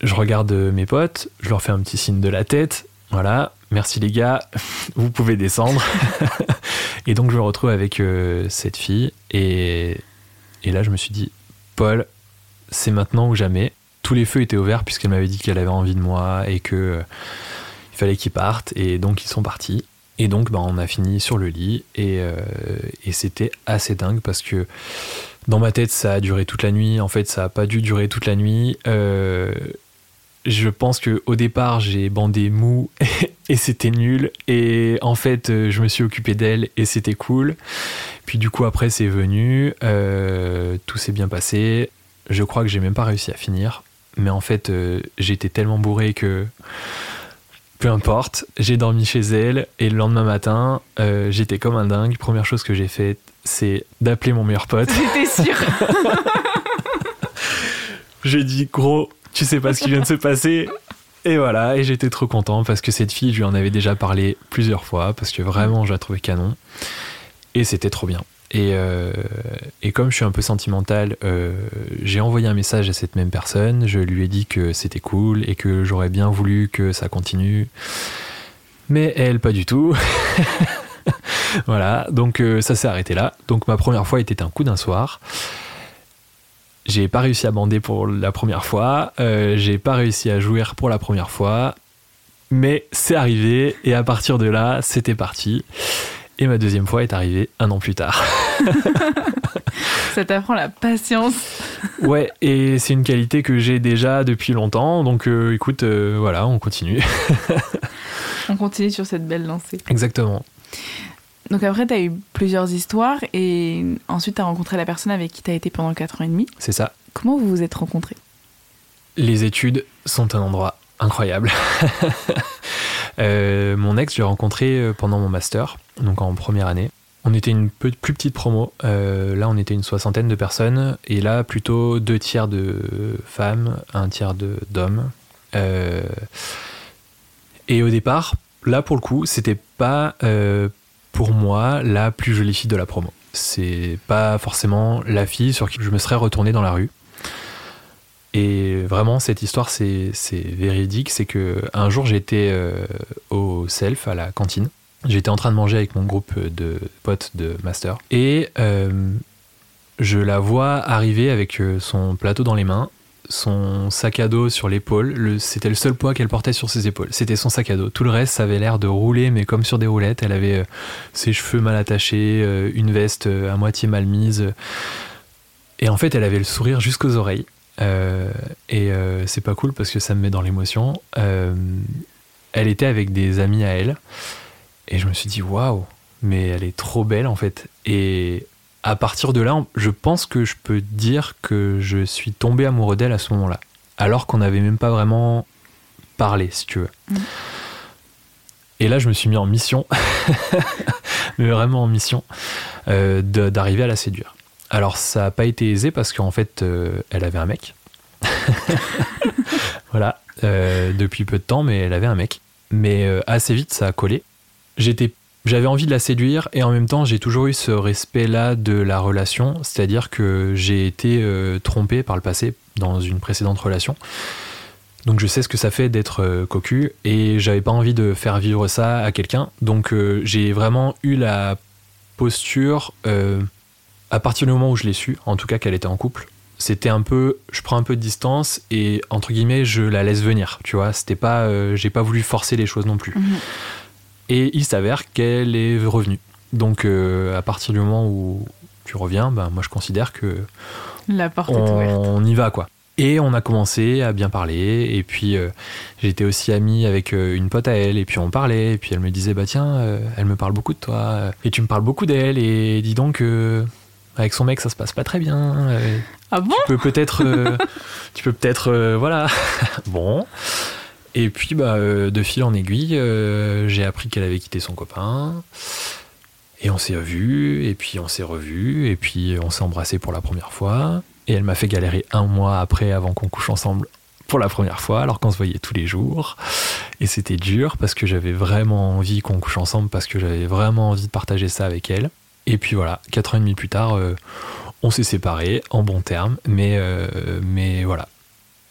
Je regarde mes potes, je leur fais un petit signe de la tête. Voilà, merci les gars, [LAUGHS] vous pouvez descendre. [LAUGHS] et donc je me retrouve avec euh, cette fille et et là, je me suis dit, Paul, c'est maintenant ou jamais. Tous les feux étaient ouverts puisqu'elle m'avait dit qu'elle avait envie de moi et que euh, fallait qu'ils partent. Et donc, ils sont partis. Et donc, bah, on a fini sur le lit. Et, euh, et c'était assez dingue parce que dans ma tête, ça a duré toute la nuit. En fait, ça n'a pas dû durer toute la nuit. Euh, je pense que au départ j'ai bandé mou [LAUGHS] et c'était nul. Et en fait euh, je me suis occupé d'elle et c'était cool. Puis du coup après c'est venu. Euh, tout s'est bien passé. Je crois que j'ai même pas réussi à finir. Mais en fait euh, j'étais tellement bourré que peu importe. J'ai dormi chez elle et le lendemain matin j'étais comme un dingue. Première chose que j'ai faite c'est d'appeler mon meilleur pote. J'étais sûr. [LAUGHS] J'ai dit gros tu sais pas ce qui vient de se passer. Et voilà, et j'étais trop content parce que cette fille, je lui en avais déjà parlé plusieurs fois parce que vraiment, je la trouvais canon. Et c'était trop bien. Et, euh, et, comme je suis un peu sentimental, euh, j'ai envoyé un message à cette même personne. Je lui ai dit que c'était cool et que j'aurais bien voulu que ça continue. Mais elle, pas du tout. [LAUGHS] voilà, donc euh, ça s'est arrêté là. Donc ma première fois était un coup d'un soir. J'ai pas réussi à bander pour la première fois, euh, j'ai pas réussi à jouer pour la première fois, mais c'est arrivé et à partir de là, c'était parti. Et ma deuxième fois est arrivée un an plus tard. [LAUGHS] Ça t'apprend la patience. ouais, et c'est une qualité que j'ai déjà depuis longtemps, donc euh, écoute, euh, voilà, on continue. on continue sur cette belle lancée. Exactement. Donc après, tu as eu plusieurs histoires et ensuite tu as rencontré la personne avec qui tu as été pendant 4 ans et demi. C'est ça. Comment vous vous êtes rencontrés? Les études sont un endroit incroyable. [LAUGHS] Euh, mon ex, je l'ai rencontré euh, pendant mon master, donc en première année. On était une plus petite promo. Euh, là, on était une soixantaine de personnes. Et là, plutôt deux tiers de femmes, un tiers d'hommes. et au départ, là, pour le coup, c'était pas pour moi la plus jolie fille de la promo. C'est pas forcément la fille sur qui je me serais retourné dans la rue. Et vraiment, cette histoire, c'est véridique. C'est que un jour, j'étais euh, au self à la cantine. J'étais en train de manger avec mon groupe de potes de master. Et euh, je la vois arriver avec euh, son plateau dans les mains son sac à dos sur l'épaule. C'était le seul poids qu'elle portait sur ses épaules. C'était son sac à dos. Tout le reste, ça avait l'air de rouler, mais comme sur des roulettes. Elle avait euh, ses cheveux mal attachés, euh, une veste euh, à moitié mal mise. Et en fait, elle avait le sourire jusqu'aux oreilles. et c'est pas cool parce que ça me met dans l'émotion. elle était avec des amis à elle. Et je me suis dit, waouh, mais elle est trop belle en fait. Et à partir de là, je pense que je peux dire que je suis tombé amoureux d'elle à ce moment-là. Alors qu'on n'avait même pas vraiment parlé, si tu veux. Mm. Et là, je me suis mis en mission, [LAUGHS] mais vraiment en mission, euh, d'arriver à la séduire. Alors, ça n'a pas été aisé parce qu'en fait, euh, elle avait un mec. [LAUGHS] voilà, depuis peu de temps, mais elle avait un mec. Mais assez vite, ça a collé. J'étais j'avais envie de la séduire et en même temps j'ai toujours eu ce respect là de la relation, c'est-à-dire que j'ai été trompé par le passé dans une précédente relation. Donc je sais ce que ça fait d'être euh, cocu et j'avais pas envie de faire vivre ça à quelqu'un. Donc euh, j'ai vraiment eu la posture euh, à partir du moment où je l'ai su, en tout cas qu'elle était en couple. C'était un peu, je prends un peu de distance et entre guillemets je la laisse venir. Tu vois, c'était pas, j'ai pas voulu forcer les choses non plus. Mhm. Et il s'avère qu'elle est revenue. Donc à partir du moment où tu reviens, ben moi je considère que la porte est ouverte. On y va quoi. Et on a commencé à bien parler. Et puis euh, j'étais aussi ami avec euh, une pote à elle. Et puis on parlait. Et puis elle me disait bah tiens, euh, elle me parle beaucoup de toi. Et tu me parles beaucoup d'elle. Et dis donc avec son mec ça se passe pas très bien. ah bon? Tu peux peut-être, tu peux peut-être voilà. [LAUGHS] bon. Et puis bah de fil en aiguille, j'ai appris qu'elle avait quitté son copain. Et on s'est vu, et puis on s'est revu, et puis on s'est embrassé pour la première fois. Et elle m'a fait galérer un mois après avant qu'on couche ensemble pour la première fois, alors qu'on se voyait tous les jours. Et c'était dur parce que j'avais vraiment envie qu'on couche ensemble, parce que j'avais vraiment envie de partager ça avec elle. Et puis voilà, quatre ans et demi plus tard, euh, on s'est séparés en bons termes, mais, euh, mais voilà.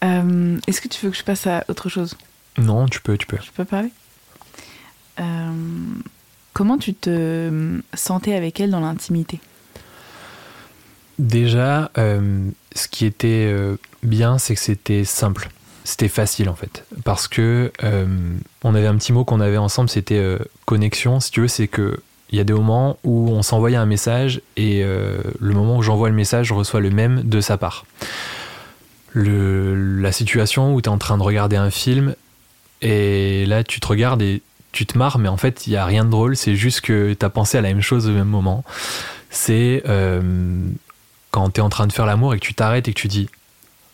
Euh, est-ce que tu veux que je passe à autre chose? Non, tu peux, tu peux. Je peux parler? Comment tu te sentais avec elle dans l'intimité? Déjà, euh, ce qui était euh, bien, c'est que c'était simple. C'était facile en fait. Parce que euh, on avait un petit mot qu'on avait ensemble, c'était connexion. Si tu veux, c'est que il y a des moments où on s'envoyait un message et le moment où j'envoie le message, je reçois le même de sa part. Le, la situation où tu es en train de regarder un film et là tu te regardes et tu te marres, mais en fait il n'y a rien de drôle, c'est juste que tu as pensé à la même chose au même moment. C'est quand t'es en train de faire l'amour et que tu t'arrêtes et que tu dis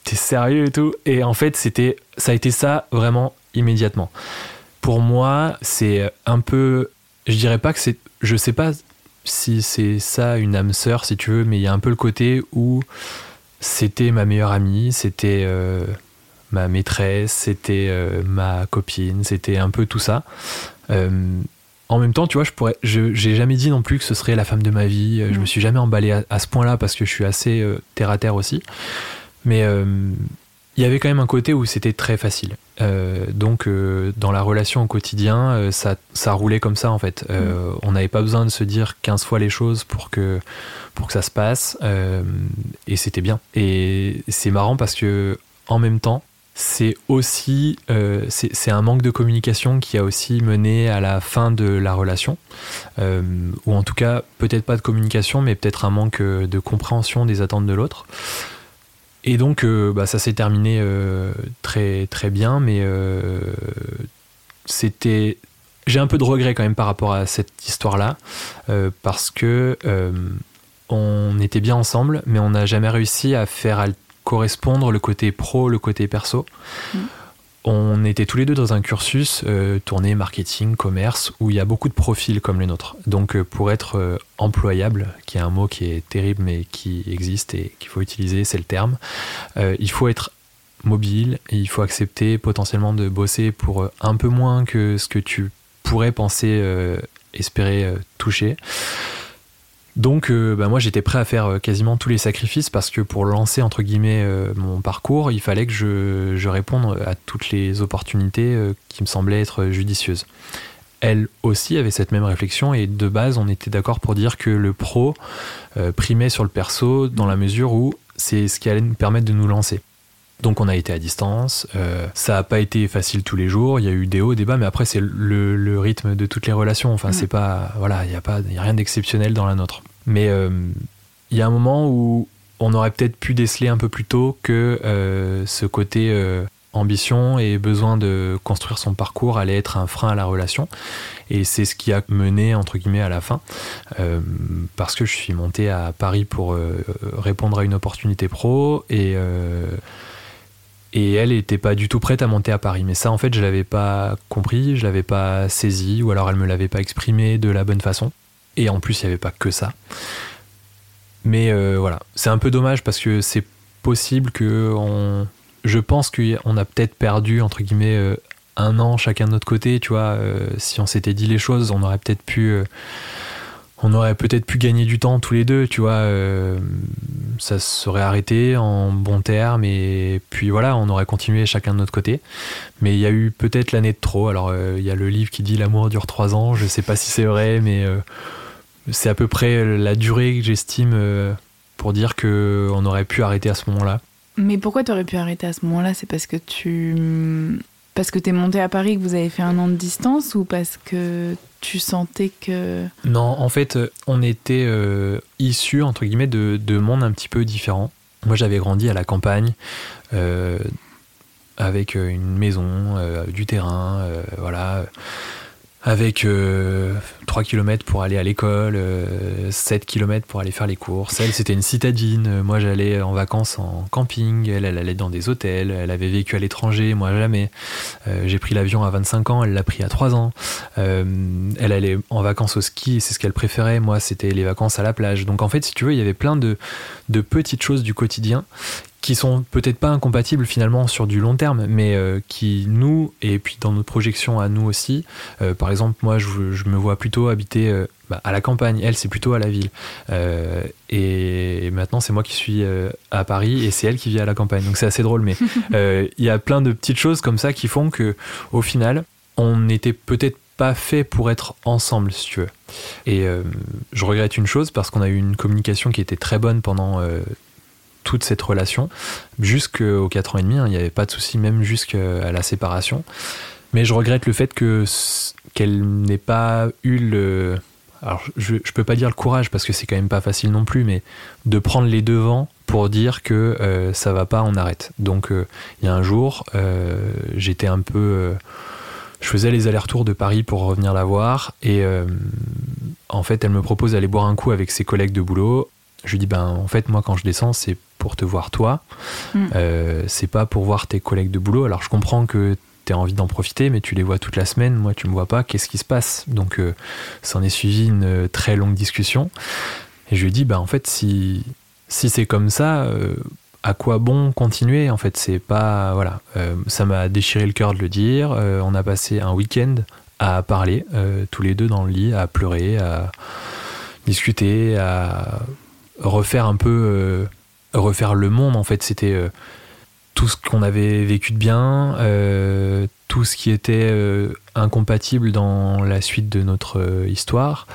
t'es sérieux et tout. Et en fait c'était ça a été ça vraiment immédiatement. Pour moi c'est un peu je dirais pas que c'est je sais pas si c'est ça une âme sœur si tu veux mais il y a un peu le côté où c'était ma meilleure amie c'était euh, ma maîtresse c'était euh, ma copine c'était un peu tout ça euh, en même temps, tu vois, je pourrais, je, j'ai jamais dit non plus que ce serait la femme de ma vie. Je me suis jamais emballé à, ce point-là parce que je suis assez euh, terre à terre aussi. Mais euh, il y avait quand même un côté où c'était très facile. Euh, donc, dans la relation au quotidien, ça, ça roulait comme ça en fait. Mm. On n'avait pas besoin de se dire 15 fois les choses pour que, pour que ça se passe. et c'était bien. Et c'est marrant parce que en même temps, c'est aussi euh, c'est un manque de communication qui a aussi mené à la fin de la relation. Euh, ou en tout cas peut-être pas de communication mais peut-être un manque euh, de compréhension des attentes de l'autre. Et donc bah, ça s'est terminé très très bien mais c'était j'ai un peu de regret quand même par rapport à cette histoire là parce que on était bien ensemble mais on n'a jamais réussi à faire correspondre le côté pro, le côté perso. Mm. On était tous les deux dans un cursus euh, tourné marketing, commerce, où il y a beaucoup de profils comme le nôtre. Donc euh, pour être euh, employable, qui est un mot qui est terrible mais qui existe et qu'il faut utiliser, c'est le terme, il faut être mobile et il faut accepter potentiellement de bosser pour un peu moins que ce que tu pourrais penser espérer toucher. Donc euh, bah, moi j'étais prêt à faire euh, quasiment tous les sacrifices parce que pour lancer entre guillemets euh, mon parcours, il fallait que je, je réponde à toutes les opportunités qui me semblaient être judicieuses. Elle aussi avait cette même réflexion et de base on était d'accord pour dire que le pro primait sur le perso dans la mesure où c'est ce qui allait nous permettre de nous lancer. Donc on a été à distance. Euh, ça n'a pas été facile tous les jours. Il y a eu des hauts, des bas, mais après c'est le, rythme de toutes les relations. Enfin, c'est pas voilà, il n'y a pas, a rien d'exceptionnel dans la nôtre. Mais euh, il y a un moment où on aurait peut-être pu déceler un peu plus tôt que euh, ce côté ambition et besoin de construire son parcours allait être un frein à la relation. Et c'est ce qui a mené, entre guillemets, à la fin. parce que je suis monté à Paris pour répondre à une opportunité pro et et elle n'était pas du tout prête à monter à Paris. Mais ça, en fait, je l'avais pas compris, je l'avais pas saisi, ou alors elle me l'avait pas exprimé de la bonne façon. Et en plus, il n'y avait pas que ça. Mais euh, voilà, c'est un peu dommage parce que c'est possible que on, je pense qu'on a peut-être perdu, entre guillemets, un an chacun de notre côté, tu vois. si on s'était dit les choses, on aurait peut-être pu on aurait peut-être pu gagner du temps tous les deux, tu vois. Euh, ça serait arrêté en bon terme et puis voilà, on aurait continué chacun de notre côté. Mais il y a eu peut-être l'année de trop. Alors euh, il y a le livre qui dit l'amour dure trois ans. Je sais pas si c'est vrai, mais euh, c'est à peu près la durée que j'estime pour dire que on aurait pu arrêter à ce moment-là. Mais pourquoi tu aurais pu arrêter à ce moment-là? C'est parce que tu parce que tu es monté à Paris, que vous avez fait un an de distance ou parce que tu sentais que... Non, en fait, on était euh, issus, entre guillemets, de, de, mondes un petit peu différents. Moi, j'avais grandi à la campagne, euh, avec une maison, euh, du terrain, voilà avec 3 euh, km pour aller à l'école, 7 euh, km pour aller faire les courses. Elle, c'était une citadine. Moi, j'allais en vacances en camping. Elle, elle allait dans des hôtels. Elle avait vécu à l'étranger. Moi, jamais. Euh, j'ai pris l'avion à 25 ans. Elle l'a pris à 3 ans. elle allait en vacances au ski. C'est ce qu'elle préférait. Moi, c'était les vacances à la plage. Donc, en fait, si tu veux, il y avait plein de, de petites choses du quotidien qui sont peut-être pas incompatibles finalement sur du long terme, mais euh, qui nous, et puis dans notre projection à nous aussi, euh, par exemple, moi je, me vois plutôt habiter euh, bah, à la campagne, elle c'est plutôt à la ville. et maintenant c'est moi qui suis à Paris et c'est elle qui vit à la campagne. Donc c'est assez drôle, mais [LAUGHS] il y a plein de petites choses comme ça qui font que au final, on n'était peut-être pas fait pour être ensemble, si tu veux. Et je regrette une chose parce qu'on a eu une communication qui était très bonne pendant toute cette relation jusqu'aux 4 ans et demi. Hein, il n'y avait pas de souci, même jusqu'à la séparation. Mais je regrette le fait que qu'elle n'ait pas eu le. Alors, je, je peux pas dire le courage parce que c'est quand même pas facile non plus, mais de prendre les devants pour dire que euh, ça va pas, on arrête. Donc, euh, il y a un jour, euh, j'étais un peu. je faisais les allers-retours de Paris pour revenir la voir et en fait, elle me propose d'aller boire un coup avec ses collègues de boulot. Je lui dis, ben, en fait, moi, quand je descends, c'est pour te voir toi. Mm. Euh, c'est pas pour voir tes collègues de boulot. Alors, je comprends que tu as envie d'en profiter, mais tu les vois toute la semaine. Moi, tu me vois pas. Qu'est-ce qui se passe? Donc, euh, ça en est suivi une euh, très longue discussion. Et je lui dis, ben, en fait, si, si c'est comme ça, à quoi bon continuer? En fait, c'est pas. Voilà. ça m'a déchiré le cœur de le dire. on a passé un week-end à parler, tous les deux dans le lit, à pleurer, à discuter, à refaire un peu, euh, refaire le monde en fait. C'était euh, tout ce qu'on avait vécu de bien, euh, tout ce qui était incompatible dans la suite de notre histoire,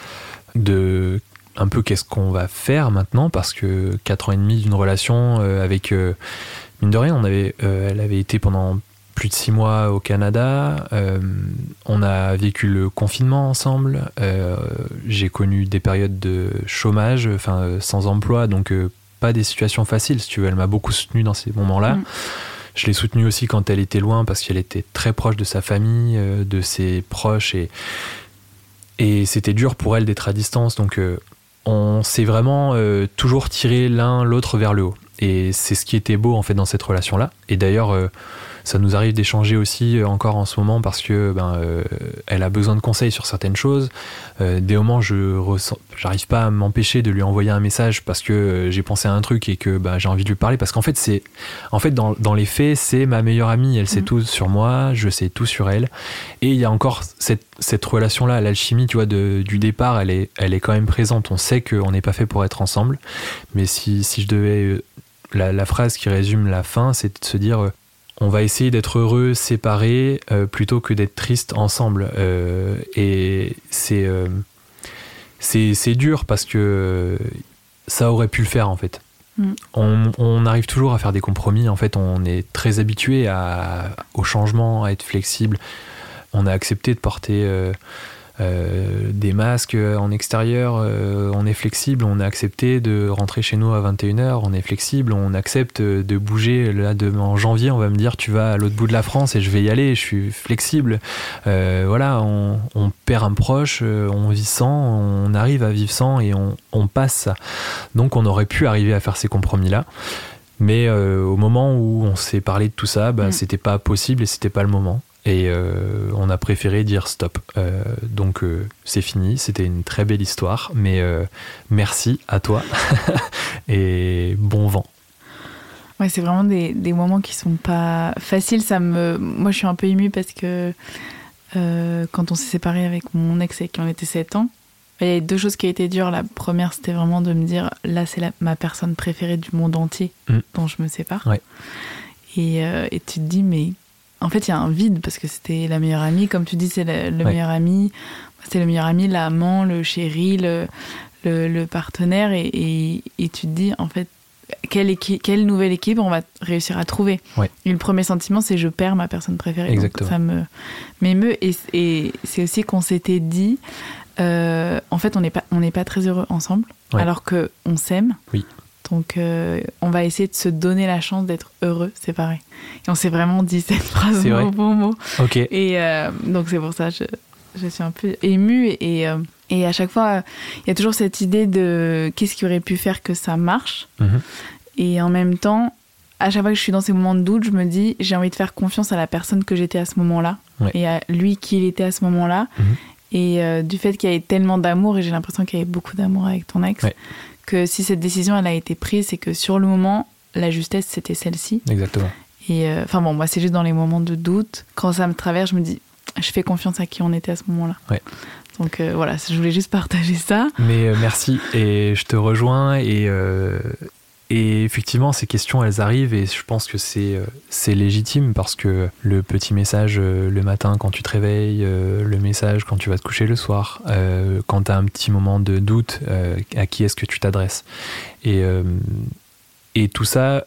de un peu qu'est-ce qu'on va faire maintenant parce que 4 ans et demi d'une relation avec mine de rien on avait elle avait été pendant plus de six mois au Canada. Euh, on a vécu le confinement ensemble. Euh, j'ai connu des périodes de chômage, sans emploi, donc euh, pas des situations faciles. Si tu veux, elle m'a beaucoup soutenu dans ces moments-là. Mm. Je l'ai soutenue aussi quand elle était loin parce qu'elle était très proche de sa famille, de ses proches et et c'était dur pour elle d'être à distance. Donc on s'est vraiment toujours tiré l'un l'autre vers le haut. Et c'est ce qui était beau en fait dans cette relation-là. Et d'ailleurs ça nous arrive d'échanger aussi euh, encore en ce moment parce que ben, euh, elle a besoin de conseils sur certaines choses. Euh, des moments, je j'arrive pas à m'empêcher de lui envoyer un message parce que j'ai pensé à un truc et que ben, j'ai envie de lui parler parce qu'en fait, c'est, en fait, dans, dans les faits, c'est ma meilleure amie. Elle sait mhm. tout sur moi, je sais tout sur elle. Et il y a encore cette, cette relation-là, l'alchimie, tu vois, de, du départ, elle est, elle est quand même présente. On sait qu'on n'est pas fait pour être ensemble. Mais si, si je devais la, la, phrase qui résume la fin, c'est de se dire on va essayer d'être heureux séparés euh, plutôt que d'être triste ensemble. Euh, et euh, c'est, c'est, dur parce que ça aurait pu le faire en fait. Mm. On, arrive toujours à faire des compromis. En fait, on est très habitué au changement, à être flexible. On a accepté de porter euh, des masques en extérieur, euh, on est flexible, on a accepté de rentrer chez nous à 21h, on est flexible, on accepte de bouger. Là, de, en janvier, on va me dire tu vas à l'autre bout de la France et je vais y aller, je suis flexible. Euh, voilà, on, perd un proche, on vit sans, on arrive à vivre sans et on, passe ça. Donc on aurait pu arriver à faire ces compromis-là. Mais au moment où on s'est parlé de tout ça, bah, mm. c'était pas possible et c'était pas le moment. Et euh, on a préféré dire stop. Euh, donc euh, c'est fini, c'était une très belle histoire, mais merci à toi [LAUGHS] et bon vent. Ouais, c'est vraiment des, des, moments qui sont pas faciles. Ça me, moi, je suis un peu émue parce que quand on s'est séparé avec mon ex et qu'on était 7 ans, il y a deux choses qui étaient dures. La première, c'était vraiment de me dire là, c'est ma personne préférée du monde entier mm. dont je me sépare. Ouais. Et, et, tu te dis, mais en fait, il y a un vide parce que c'était la meilleure amie. Comme tu dis, c'est le, meilleur ami. C'est le meilleur ami, l'amant, le chéri, le, le, partenaire. Et, et, et, tu te dis, en fait, quelle, quelle nouvelle équipe on va réussir à trouver Et le premier sentiment, c'est je perds ma personne préférée. Exactement. ça me m'émeut. Et, et c'est aussi qu'on s'était dit, euh, en fait, on n'est pas, on n'est pas très heureux ensemble, alors que on s'aime. Oui. Donc, euh, on va essayer de se donner la chance d'être heureux, c'est pareil. Et on s'est vraiment dit cette [LAUGHS] phrase mot pour mot. Ok. Et euh, donc, c'est pour ça, je, je, suis un peu émue. Et, et à chaque fois, il y a toujours cette idée de qu'est-ce qui aurait pu faire que ça marche. Mhm. Et en même temps, à chaque fois que je suis dans ces moments de doute, je me dis, j'ai envie de faire confiance à la personne que j'étais à ce moment-là. Et à lui qui il était à ce moment-là. Mhm. Et euh, du fait qu'il y avait tellement d'amour, et j'ai l'impression qu'il y avait beaucoup d'amour avec ton ex, que si cette décision elle a été prise, c'est que sur le moment, la justesse c'était celle-ci. Exactement. Et euh, enfin bon, moi c'est juste dans les moments de doute, quand ça me traverse, je me dis, je fais confiance à qui on était à ce moment-là. Ouais. Donc euh, voilà, je voulais juste [LAUGHS] partager ça. Mais merci et je te rejoins et et effectivement, ces questions, elles arrivent et je pense que c'est, euh, c'est légitime parce que le petit message euh, le matin quand tu te réveilles, euh, le message quand tu vas te coucher le soir, quand tu as un petit moment de doute, à qui est-ce que tu t'adresses et, et tout ça,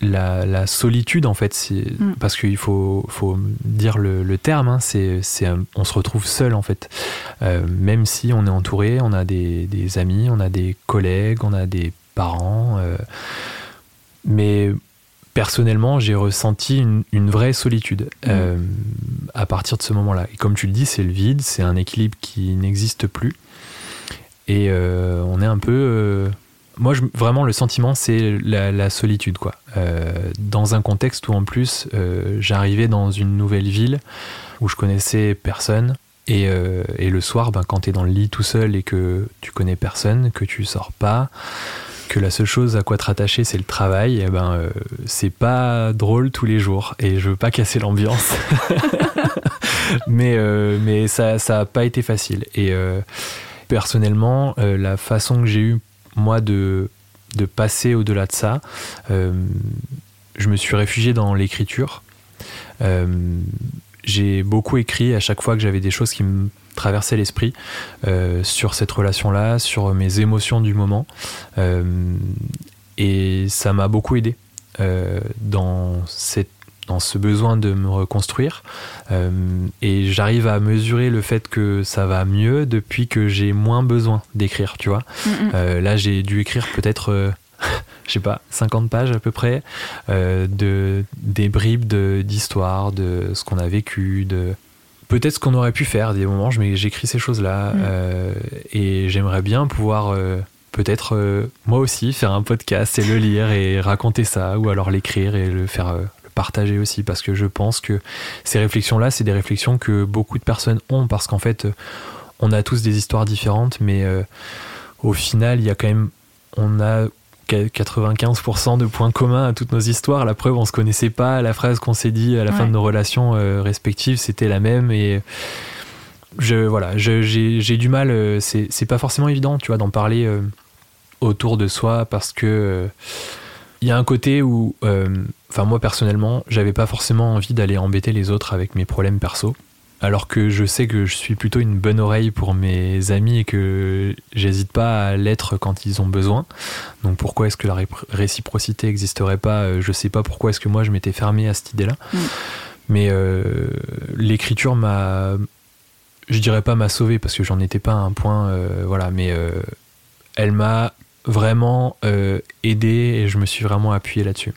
la, solitude en fait, c'est, mm. parce qu'il faut, faut dire le, terme, hein, c'est, c'est on se retrouve seul en fait. même si on est entouré, on a des, des amis, on a des collègues, on a des parents. Euh, mais personnellement, j'ai ressenti une, vraie solitude mmh. euh, à partir de ce moment-là. Et comme tu le dis, c'est le vide, c'est un équilibre qui n'existe plus. Et euh, on est un peu. moi, je, vraiment, le sentiment, c'est la, solitude, quoi. dans un contexte où, en plus, j'arrivais dans une nouvelle ville où je connaissais personne. Et, et le soir, ben, quand tu es dans le lit tout seul et que tu connais personne, que tu sors pas, que la seule chose à quoi te rattacher c'est le travail, eh ben euh, c'est pas drôle tous les jours et je veux pas casser l'ambiance. [LAUGHS] mais euh, mais ça ça a pas été facile et euh, personnellement la façon que j'ai eu moi de de passer au-delà de ça, je me suis réfugié dans l'écriture. j'ai beaucoup écrit à chaque fois que j'avais des choses qui me traverser l'esprit euh, sur cette relation-là, sur mes émotions du moment. Euh, et ça m'a beaucoup aidé euh, dans, cette, dans ce besoin de me reconstruire. et j'arrive à mesurer le fait que ça va mieux depuis que j'ai moins besoin d'écrire, tu vois. là, j'ai dû écrire peut-être [LAUGHS] je sais pas, 50 pages à peu près, de, des bribes d'histoire, de, de, ce qu'on a vécu, de, peut-être ce qu'on aurait pu faire des moments j'écris ces choses là mm. euh, et j'aimerais bien pouvoir euh, peut-être euh, moi aussi faire un podcast et le lire et raconter ça ou alors l'écrire et le faire le partager aussi parce que je pense que ces réflexions là c'est des réflexions que beaucoup de personnes ont parce qu'en fait on a tous des histoires différentes mais au final il y a quand même on a 95% de points communs à toutes nos histoires. La preuve, on se connaissait pas. La phrase qu'on s'est dit à la fin de nos relations euh, respectives, c'était la même. Et je, voilà, j'ai du mal. Euh, c'est pas forcément évident, tu vois, d'en parler euh, autour de soi parce que il y a un côté où, enfin, moi personnellement, j'avais pas forcément envie d'aller embêter les autres avec mes problèmes perso alors que je sais que je suis plutôt une bonne oreille pour mes amis et que j'hésite pas à l'être quand ils ont besoin. Donc pourquoi est-ce que la réciprocité n'existerait pas euh, Je sais pas pourquoi est-ce que moi je m'étais fermé à cette idée-là. Mm. Mais euh, l'écriture m'a, je dirais pas m'a sauvé parce que j'en étais pas à un point, euh, voilà, mais elle m'a vraiment aidé et je me suis vraiment appuyé là-dessus.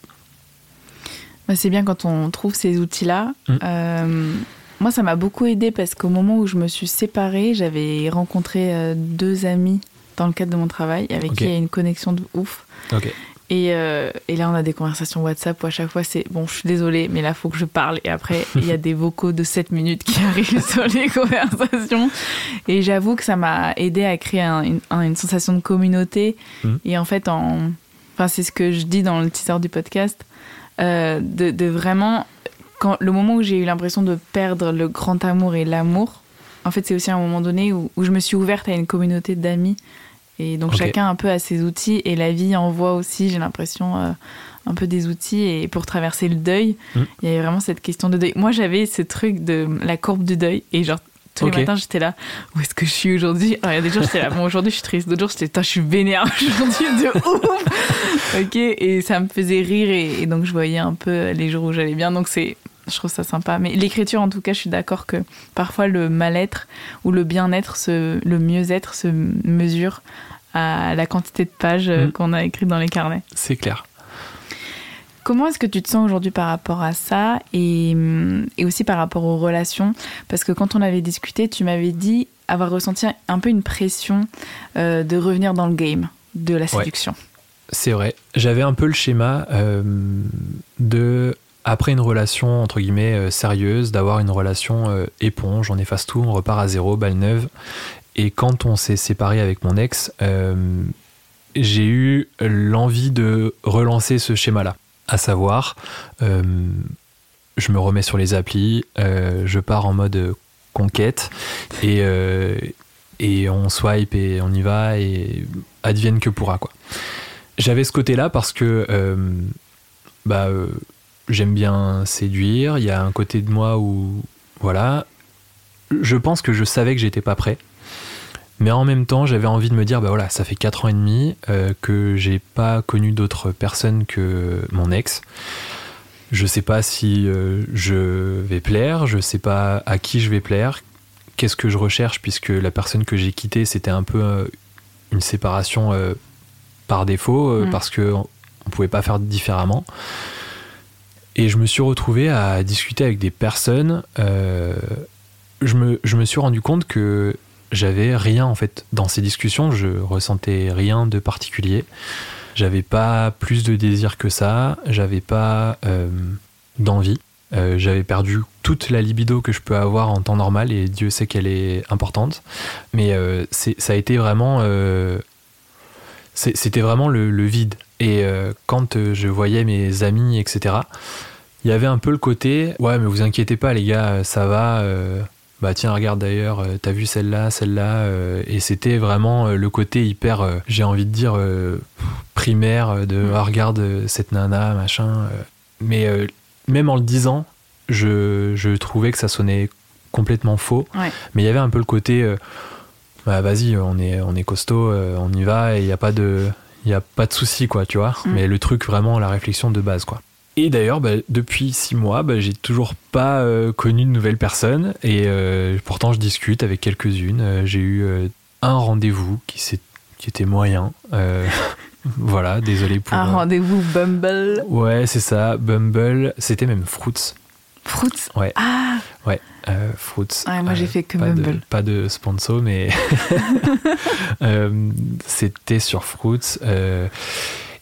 Bah, c'est bien quand on trouve ces outils-là. Mm. Moi, ça m'a beaucoup aidé parce qu'au moment où je me suis séparée, j'avais rencontré euh, deux amis dans le cadre de mon travail avec qui il y a une connexion de ouf. Et, euh, et, là, on a des conversations WhatsApp où à chaque fois c'est bon, je suis désolée, mais là, il faut que je parle. Et après, il y a des vocaux de 7 minutes qui [LAUGHS] arrivent sur les conversations. Et j'avoue que ça m'a aidé à créer une, sensation de communauté. Mmh. Et en fait, en, enfin c'est ce que je dis dans le teaser du podcast, euh, de, de vraiment, quand, le moment où j'ai eu l'impression de perdre le grand amour et l'amour, en fait c'est aussi un moment donné où, où je me suis ouverte à une communauté d'amis. Et donc chacun un peu a ses outils et la vie envoie aussi, j'ai l'impression, euh, un peu des outils. Et pour traverser le deuil, Mm. il y avait vraiment cette question de deuil. Moi j'avais ce truc de la courbe du deuil et genre tous Ok. les matins j'étais là, où est-ce que je suis aujourd'hui? Alors, Il y a des jours j'étais là, bon aujourd'hui je suis triste, d'autres jours j'étais, je suis vénère [LAUGHS] aujourd'hui de ouf Ok, et ça me faisait rire et, et donc je voyais un peu les jours où j'allais bien. Donc c'est, je trouve ça sympa. Mais l'écriture en tout cas, je suis d'accord que parfois le mal-être ou le bien-être, le mieux-être se mesure à la quantité de pages euh, Mm. qu'on a écrites dans les carnets. C'est clair. Comment est-ce que tu te sens aujourd'hui par rapport à ça et, hum, et aussi par rapport aux relations? Parce que quand on avait discuté, tu m'avais dit avoir ressenti un peu une pression euh, de revenir dans le game de la séduction. C'est vrai. J'avais un peu le schéma euh, de, après une relation entre guillemets euh, sérieuse, d'avoir une relation euh, éponge, on efface tout, on repart à zéro, balle neuve. Et quand on s'est séparé avec mon ex, euh, j'ai eu l'envie de relancer ce schéma-là. À savoir, je me remets sur les applis, je pars en mode conquête et, et on swipe et on y va et advienne que pourra. J'avais ce côté-là parce que bah, j'aime bien séduire. Il y a un côté de moi où, voilà, je pense que je savais que j'étais pas prêt. Mais en même temps, j'avais envie de me dire, bah voilà, ça fait 4 ans et demi euh, que j'ai pas connu d'autres personnes que mon ex. Je sais pas si euh, je vais plaire, je sais pas à qui je vais plaire, qu'est-ce que je recherche, puisque la personne que j'ai quittée, c'était un peu euh, une séparation euh, par défaut, Mm. parce que on pouvait pas faire différemment. Et je me suis retrouvé à discuter avec des personnes. euh, je, me, je me suis rendu compte que j'avais rien en fait dans ces discussions. Je ressentais rien de particulier. J'avais pas plus de désir que ça. J'avais pas euh, d'envie. Euh, j'avais perdu toute la libido que je peux avoir en temps normal et Dieu sait qu'elle est importante. Mais c'est- ça a été vraiment. C'était vraiment le vide. Et euh, quand euh, je voyais mes amis, etc., il y avait un peu le côté Ouais, mais vous inquiétez pas, les gars, ça va. euh, bah tiens, regarde d'ailleurs, euh, t'as vu celle-là, celle-là. euh, et c'était vraiment euh, le côté hyper, euh, j'ai envie de dire, euh, primaire euh, de Mm. Ah, regarde euh, cette nana, machin. euh. Mais euh, même en le disant, je, je trouvais que ça sonnait complètement faux. Ouais. Mais il y avait un peu le côté euh, bah vas-y, on est, on est costaud, euh, on y va et il n'y a pas de. Il y a pas de souci, quoi, tu vois. Mm. Mais le truc, vraiment, la réflexion de base, quoi. Et d'ailleurs, bah, depuis six mois, bah, j'ai toujours pas euh, connu de nouvelles personnes. Et euh, pourtant, je discute avec quelques-unes. Euh, j'ai eu euh, un rendez-vous qui, qui était moyen. [LAUGHS] Voilà, désolé pour. Un rendez-vous Bumble. Ouais, c'est ça. Bumble. C'était même Fruits. Fruits? Ouais. Ah, Euh, Fruits. Ouais, moi, j'ai Euh, fait que pas de- pas de sponsor, mais [LAUGHS] [LAUGHS] euh, c'était sur Fruits.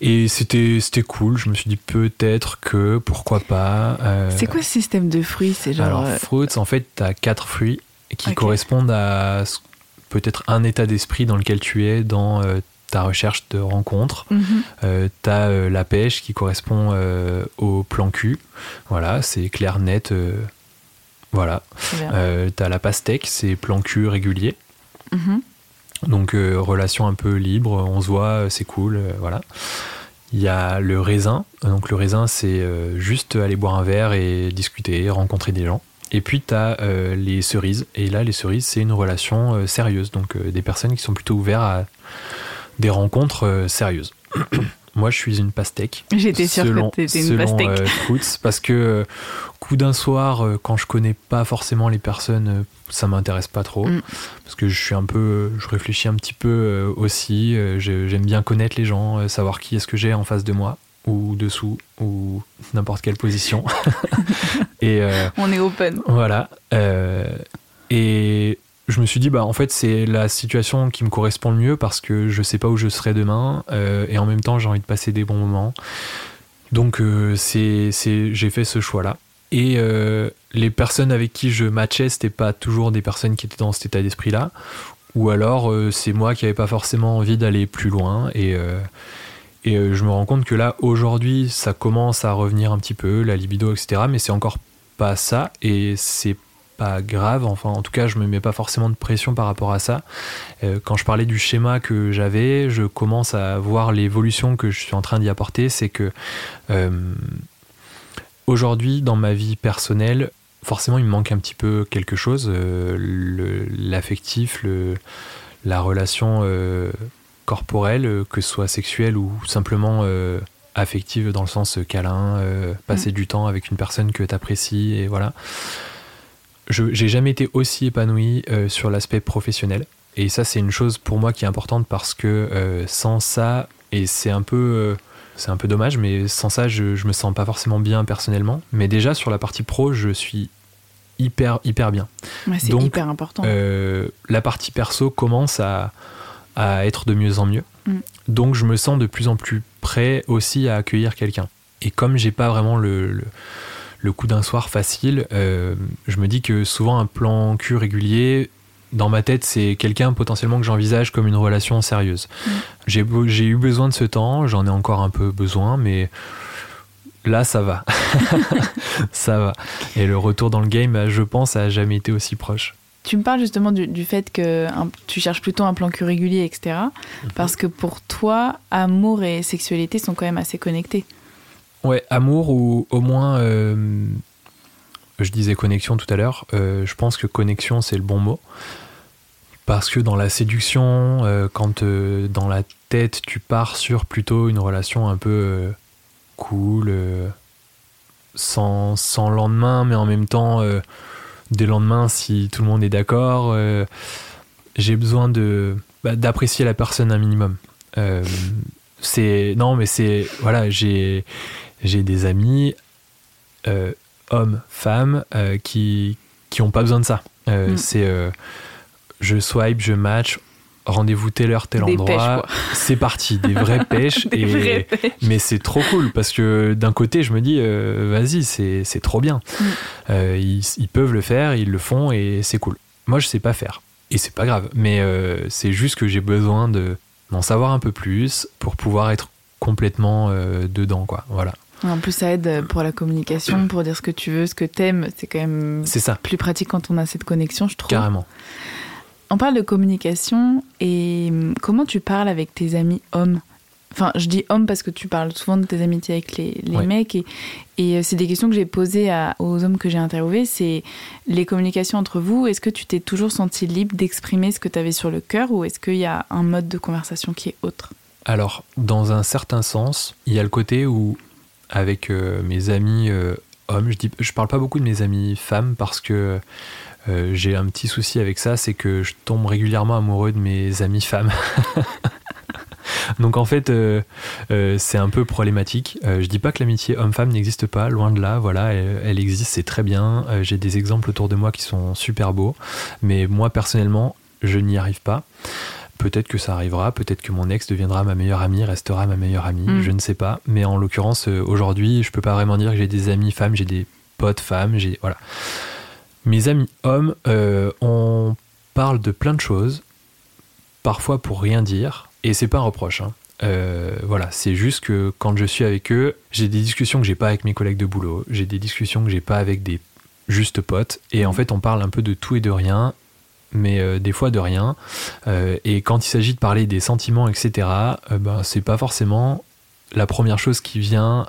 et c'était c'était cool. Je me suis dit peut-être que, pourquoi pas. euh, c'est quoi ce système de fruits? C'est genre. Alors, Fruits, en fait, tu as quatre fruits qui correspondent à peut-être un état d'esprit dans lequel tu es dans ta recherche de rencontre. Euh, t'as euh, la pêche qui correspond euh, au plan cul. Voilà, c'est clair, net. voilà. T'as la pastèque, c'est plan cul régulier. Mhm. Donc relation un peu libre, on se voit, c'est cool, voilà. Il y a le raisin. Donc le raisin, c'est juste aller boire un verre et discuter, rencontrer des gens. Et puis tu as les cerises. Et là, les cerises, c'est une relation euh, sérieuse. Donc euh, des personnes qui sont plutôt ouvertes à des rencontres euh, sérieuses. [CLEARS THROAT] Moi, je suis une pastèque. J'étais sûre que t'étais une selon, pastèque. euh, parce que euh, coup d'un soir, euh, quand je connais pas forcément les personnes, ça m'intéresse pas trop. Mm. Parce que je suis un peu, je réfléchis un petit peu aussi. J'aime bien connaître les gens, savoir qui est-ce que j'ai en face de moi ou dessous ou n'importe quelle position. [LAUGHS] et On est open. voilà. et je me suis dit, bah en fait, c'est la situation qui me correspond le mieux parce que je sais pas où je serai demain euh, et en même temps, j'ai envie de passer des bons moments. Donc, euh, c'est, j'ai fait ce choix-là. Et euh, les personnes avec qui je matchais, c'était pas toujours des personnes qui étaient dans cet état d'esprit-là. Ou alors, euh, c'est moi qui avais pas forcément envie d'aller plus loin et, Et je me rends compte que là, aujourd'hui, ça commence à revenir un petit peu, la libido, etc. Mais c'est encore pas ça. Et c'est pas grave. Enfin, en tout cas, je me mets pas forcément de pression par rapport à ça. quand je parlais du schéma que j'avais, je commence à voir l'évolution que je suis en train d'y apporter. C'est que aujourd'hui, dans ma vie personnelle, forcément, il me manque un petit peu quelque chose. L'affectif, le, la relation euh, corporelle, euh, que ce soit sexuelle ou simplement euh, affective dans le sens câlin, passer mm. du temps avec une personne que tu apprécies et voilà. Je j'ai jamais été aussi épanoui sur l'aspect professionnel et ça c'est une chose pour moi qui est importante parce que sans ça et c'est un peu c'est un peu dommage mais sans ça je, je me sens pas forcément bien personnellement mais déjà sur la partie pro je suis hyper, hyper bien. c'est hyper important. Euh, la partie perso commence à, à, être de mieux en mieux. Mm. Donc, je me sens de plus en plus prêt aussi à accueillir quelqu'un. Et comme j'ai pas vraiment le, le, coup d'un soir facile, euh, je me dis que souvent un plan cul régulier, dans ma tête, c'est quelqu'un potentiellement que j'envisage comme une relation sérieuse. Mm. J'ai eu besoin de ce temps, j'en ai encore un peu besoin, mais Là, ça va. [LAUGHS] ça va. Et le retour dans le game, je pense, a jamais été aussi proche. Tu me parles justement du, fait que tu cherches plutôt un plan que régulier, etc. Mhm. Parce que pour toi, amour et sexualité sont quand même assez connectés. Ouais, amour ou au moins, euh, je disais connexion tout à l'heure, euh, je pense que connexion c'est le bon mot. Parce que dans la séduction, euh, quand dans la tête tu pars sur plutôt une relation un peu cool, sans, sans, lendemain, mais en même temps, des lendemains si tout le monde est d'accord. J'ai besoin de bah, d'apprécier la personne un minimum. c'est non, mais c'est voilà, j'ai j'ai des amis hommes, femmes qui qui ont pas besoin de ça. Mm. C'est je swipe, je match, rendez-vous telle heure, tel endroit. C'est parti, des vraies [LAUGHS] pêches. et... Mais c'est trop cool parce que d'un côté, je me dis, euh, vas-y, c'est trop bien. Mm. Euh, ils, peuvent le faire, ils le font et c'est cool. Moi, je sais pas faire. Et c'est pas grave. Mais euh, c'est juste que j'ai besoin d'en savoir un peu plus pour pouvoir être complètement dedans, quoi. Voilà. En plus, ça aide pour la communication, pour dire ce que tu veux, ce que t'aimes. C'est quand même ça. plus pratique quand on a cette connexion, je trouve. Carrément. On parle de communication et hum, comment tu parles avec tes amis hommes? Enfin, je dis hommes parce que tu parles souvent de tes amitiés avec les, mecs et, et euh, c'est des questions que j'ai posées aux hommes que j'ai interviewés. C'est les communications entre vous. Est-ce que tu t'es toujours senti libre d'exprimer ce que tu avais sur le cœur ou est-ce qu'il y a un mode de conversation qui est autre? Alors, dans un certain sens, il y a le côté où, avec euh, mes amis euh, hommes, je, dis, parle pas beaucoup de mes amis femmes parce que euh, j'ai un petit souci avec ça, c'est que je tombe régulièrement amoureux de mes amis femmes. [LAUGHS] Donc en fait, c'est un peu problématique. je dis pas que l'amitié homme-femme n'existe pas, loin de là. Voilà, elle, existe, c'est très bien. J'ai des exemples autour de moi qui sont super beaux, mais moi personnellement, je n'y arrive pas. Peut-être que ça arrivera, peut-être que mon ex deviendra ma meilleure amie, restera ma meilleure amie, mm. je ne sais pas. Mais en l'occurrence, aujourd'hui, je peux pas vraiment dire que j'ai des amis femmes, j'ai des potes femmes, j'ai voilà. Mes amis hommes, euh, on parle de plein de choses, parfois pour rien dire, et c'est pas un reproche. Hein. Euh, voilà, c'est juste que quand je suis avec eux, j'ai des discussions que j'ai pas avec mes collègues de boulot, j'ai des discussions que j'ai pas avec des justes potes, et en fait on parle un peu de tout et de rien, mais euh, des fois de rien. et quand il s'agit de parler des sentiments, etc., ben c'est pas forcément la première chose qui vient,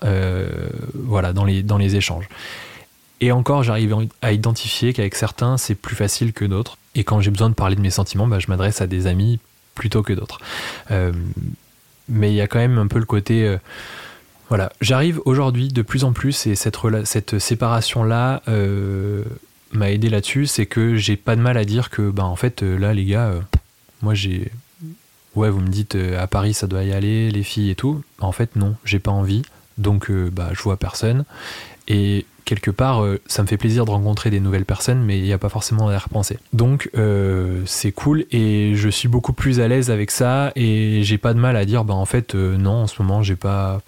voilà, dans les dans les échanges. Et encore, j'arrive à identifier qu'avec certains, c'est plus facile que d'autres. Et quand j'ai besoin de parler de mes sentiments, bah, je m'adresse à des amis plutôt que d'autres. Euh, mais il y a quand même un peu le côté... Euh, voilà, j'arrive aujourd'hui de plus en plus, et cette, cette séparation-là euh, m'a aidé là-dessus, c'est que j'ai pas de mal à dire que, bah, en fait, là, les gars, moi j'ai... Ouais, vous me dites, à Paris, ça doit y aller, les filles et tout. En fait, non, j'ai pas envie. Donc, bah, je vois personne. Et quelque part, euh, ça me fait plaisir de rencontrer des nouvelles personnes, mais il n'y a pas forcément à repenser. Donc, euh, c'est cool et je suis beaucoup plus à l'aise avec ça et j'ai pas de mal à dire, bah en fait, euh, non, en ce moment, j'ai pas.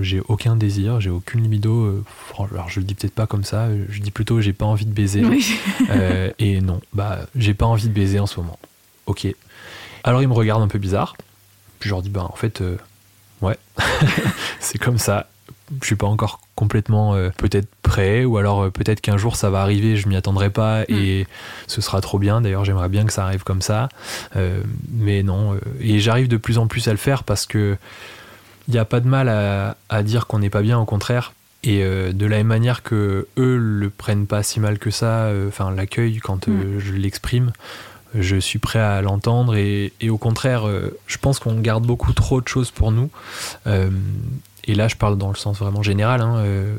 J'ai aucun désir, j'ai aucune libido. alors, je le dis peut-être pas comme ça, je dis plutôt, j'ai pas envie de baiser. et non, bah, j'ai pas envie de baiser en ce moment. Ok. Alors, il me regarde un peu bizarre. Puis je leur dis, bah en fait, ouais, [LAUGHS] c'est comme ça. Je suis pas encore complètement euh, peut-être prêt, ou alors euh, peut-être qu'un jour ça va arriver, je m'y attendrai pas et ce sera trop bien. D'ailleurs, j'aimerais bien que ça arrive comme ça, Euh, mais non. euh, et j'arrive de plus en plus à le faire parce que il n'y a pas de mal à, à dire qu'on n'est pas bien, au contraire. Et euh, de la même manière que eux le prennent pas si mal que ça, euh, enfin l'accueil quand euh, je l'exprime, je suis prêt à l'entendre et, et au contraire, euh, je pense qu'on garde beaucoup trop de choses pour nous. Euh, et là, je parle dans le sens vraiment général. hein, euh,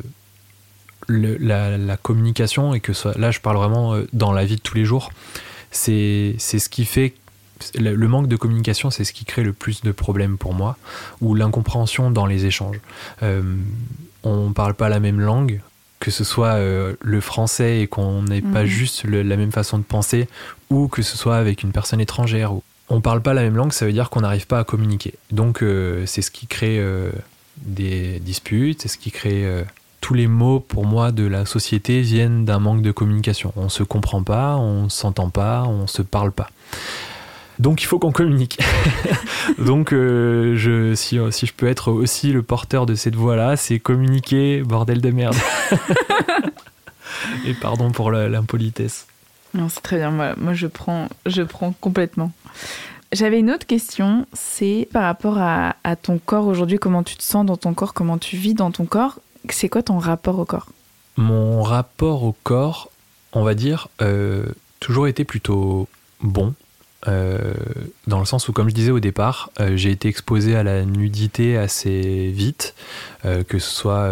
le- la, la communication et que ça, là, je parle vraiment euh, dans la vie de tous les jours. C'est c'est ce qui fait le manque de communication, c'est ce qui crée le plus de problèmes pour moi, ou l'incompréhension dans les échanges. Euh, on parle pas la même langue, que ce soit euh, le français et qu'on n'ait pas Mhm. juste le- la même façon de penser, ou que ce soit avec une personne étrangère. ou- On parle pas la même langue, ça veut dire qu'on n'arrive pas à communiquer. Donc euh, c'est ce qui crée des disputes, c'est ce qui crée tous les mots pour moi de la société viennent d'un manque de communication. On se comprend pas, on s'entend pas, on se parle pas. Donc il faut qu'on communique. [LAUGHS] Donc euh, je, si, si je peux être aussi le porteur de cette voix-là, c'est communiquer, bordel de merde. [LAUGHS] Et pardon pour l'impolitesse. Non, c'est très bien. Moi, je prends, je prends complètement. J'avais une autre question, c'est par rapport à, à ton corps aujourd'hui, comment tu te sens dans ton corps, comment tu vis dans ton corps. C'est quoi ton rapport au corps? Mon rapport au corps, on va dire, euh, toujours été plutôt bon. Euh, dans le sens où, comme je disais au départ, euh, j'ai été exposé à la nudité assez vite, euh, que ce soit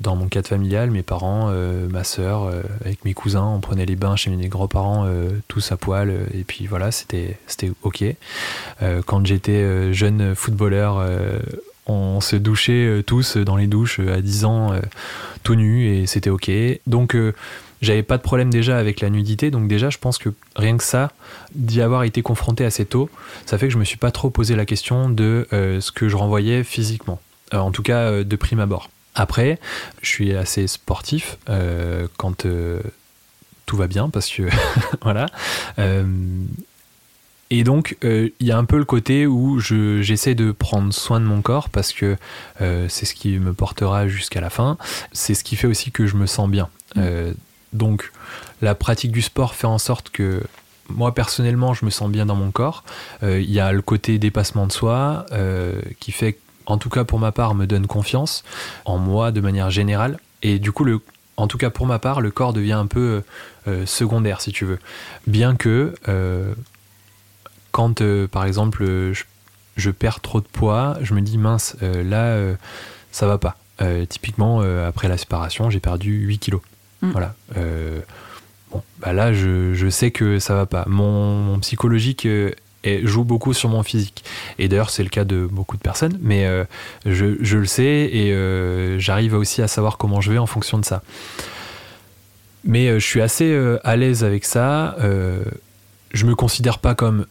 dans mon cadre familial, mes parents, ma sœur, avec mes cousins, on prenait les bains chez mes grands-parents, tous à poil, et puis voilà, c'était ok. Quand j'étais jeune footballeur, on se douchait tous dans les douches à 10 ans, tout nu, et c'était ok. Donc j'avais pas de problème déjà avec la nudité, donc déjà je pense que rien que ça, d'y avoir été confronté assez tôt, ça fait que je me suis pas trop posé la question de euh, ce que je renvoyais physiquement, Euh, en tout cas euh, de prime abord. Après, je suis assez sportif quand tout va bien, parce que [LAUGHS] voilà. Et donc, il y a un peu le côté où je- j'essaie de prendre soin de mon corps parce que c'est ce qui me portera jusqu'à la fin. C'est ce qui fait aussi que je me sens bien. Donc, la pratique du sport fait en sorte que moi, personnellement, je me sens bien dans mon corps. Euh, Il y a le côté dépassement de soi euh, qui fait, en tout cas pour ma part, me donne confiance en moi de manière générale. Et du coup, en tout cas pour ma part, le corps devient un peu euh, secondaire, si tu veux. Bien que, quand par exemple je, je perds trop de poids, je me dis mince, là, ça va pas. Typiquement, après la séparation, j'ai perdu 8 kilos. Mm. Voilà. Euh, bon, bah là, je, je sais que ça va pas. Mon, psychologique euh, joue beaucoup sur mon physique. Et d'ailleurs, c'est le cas de beaucoup de personnes, mais euh, je, je le sais et j'arrive aussi à savoir comment je vais en fonction de ça. Mais je suis assez à l'aise avec ça. Je me considère pas comme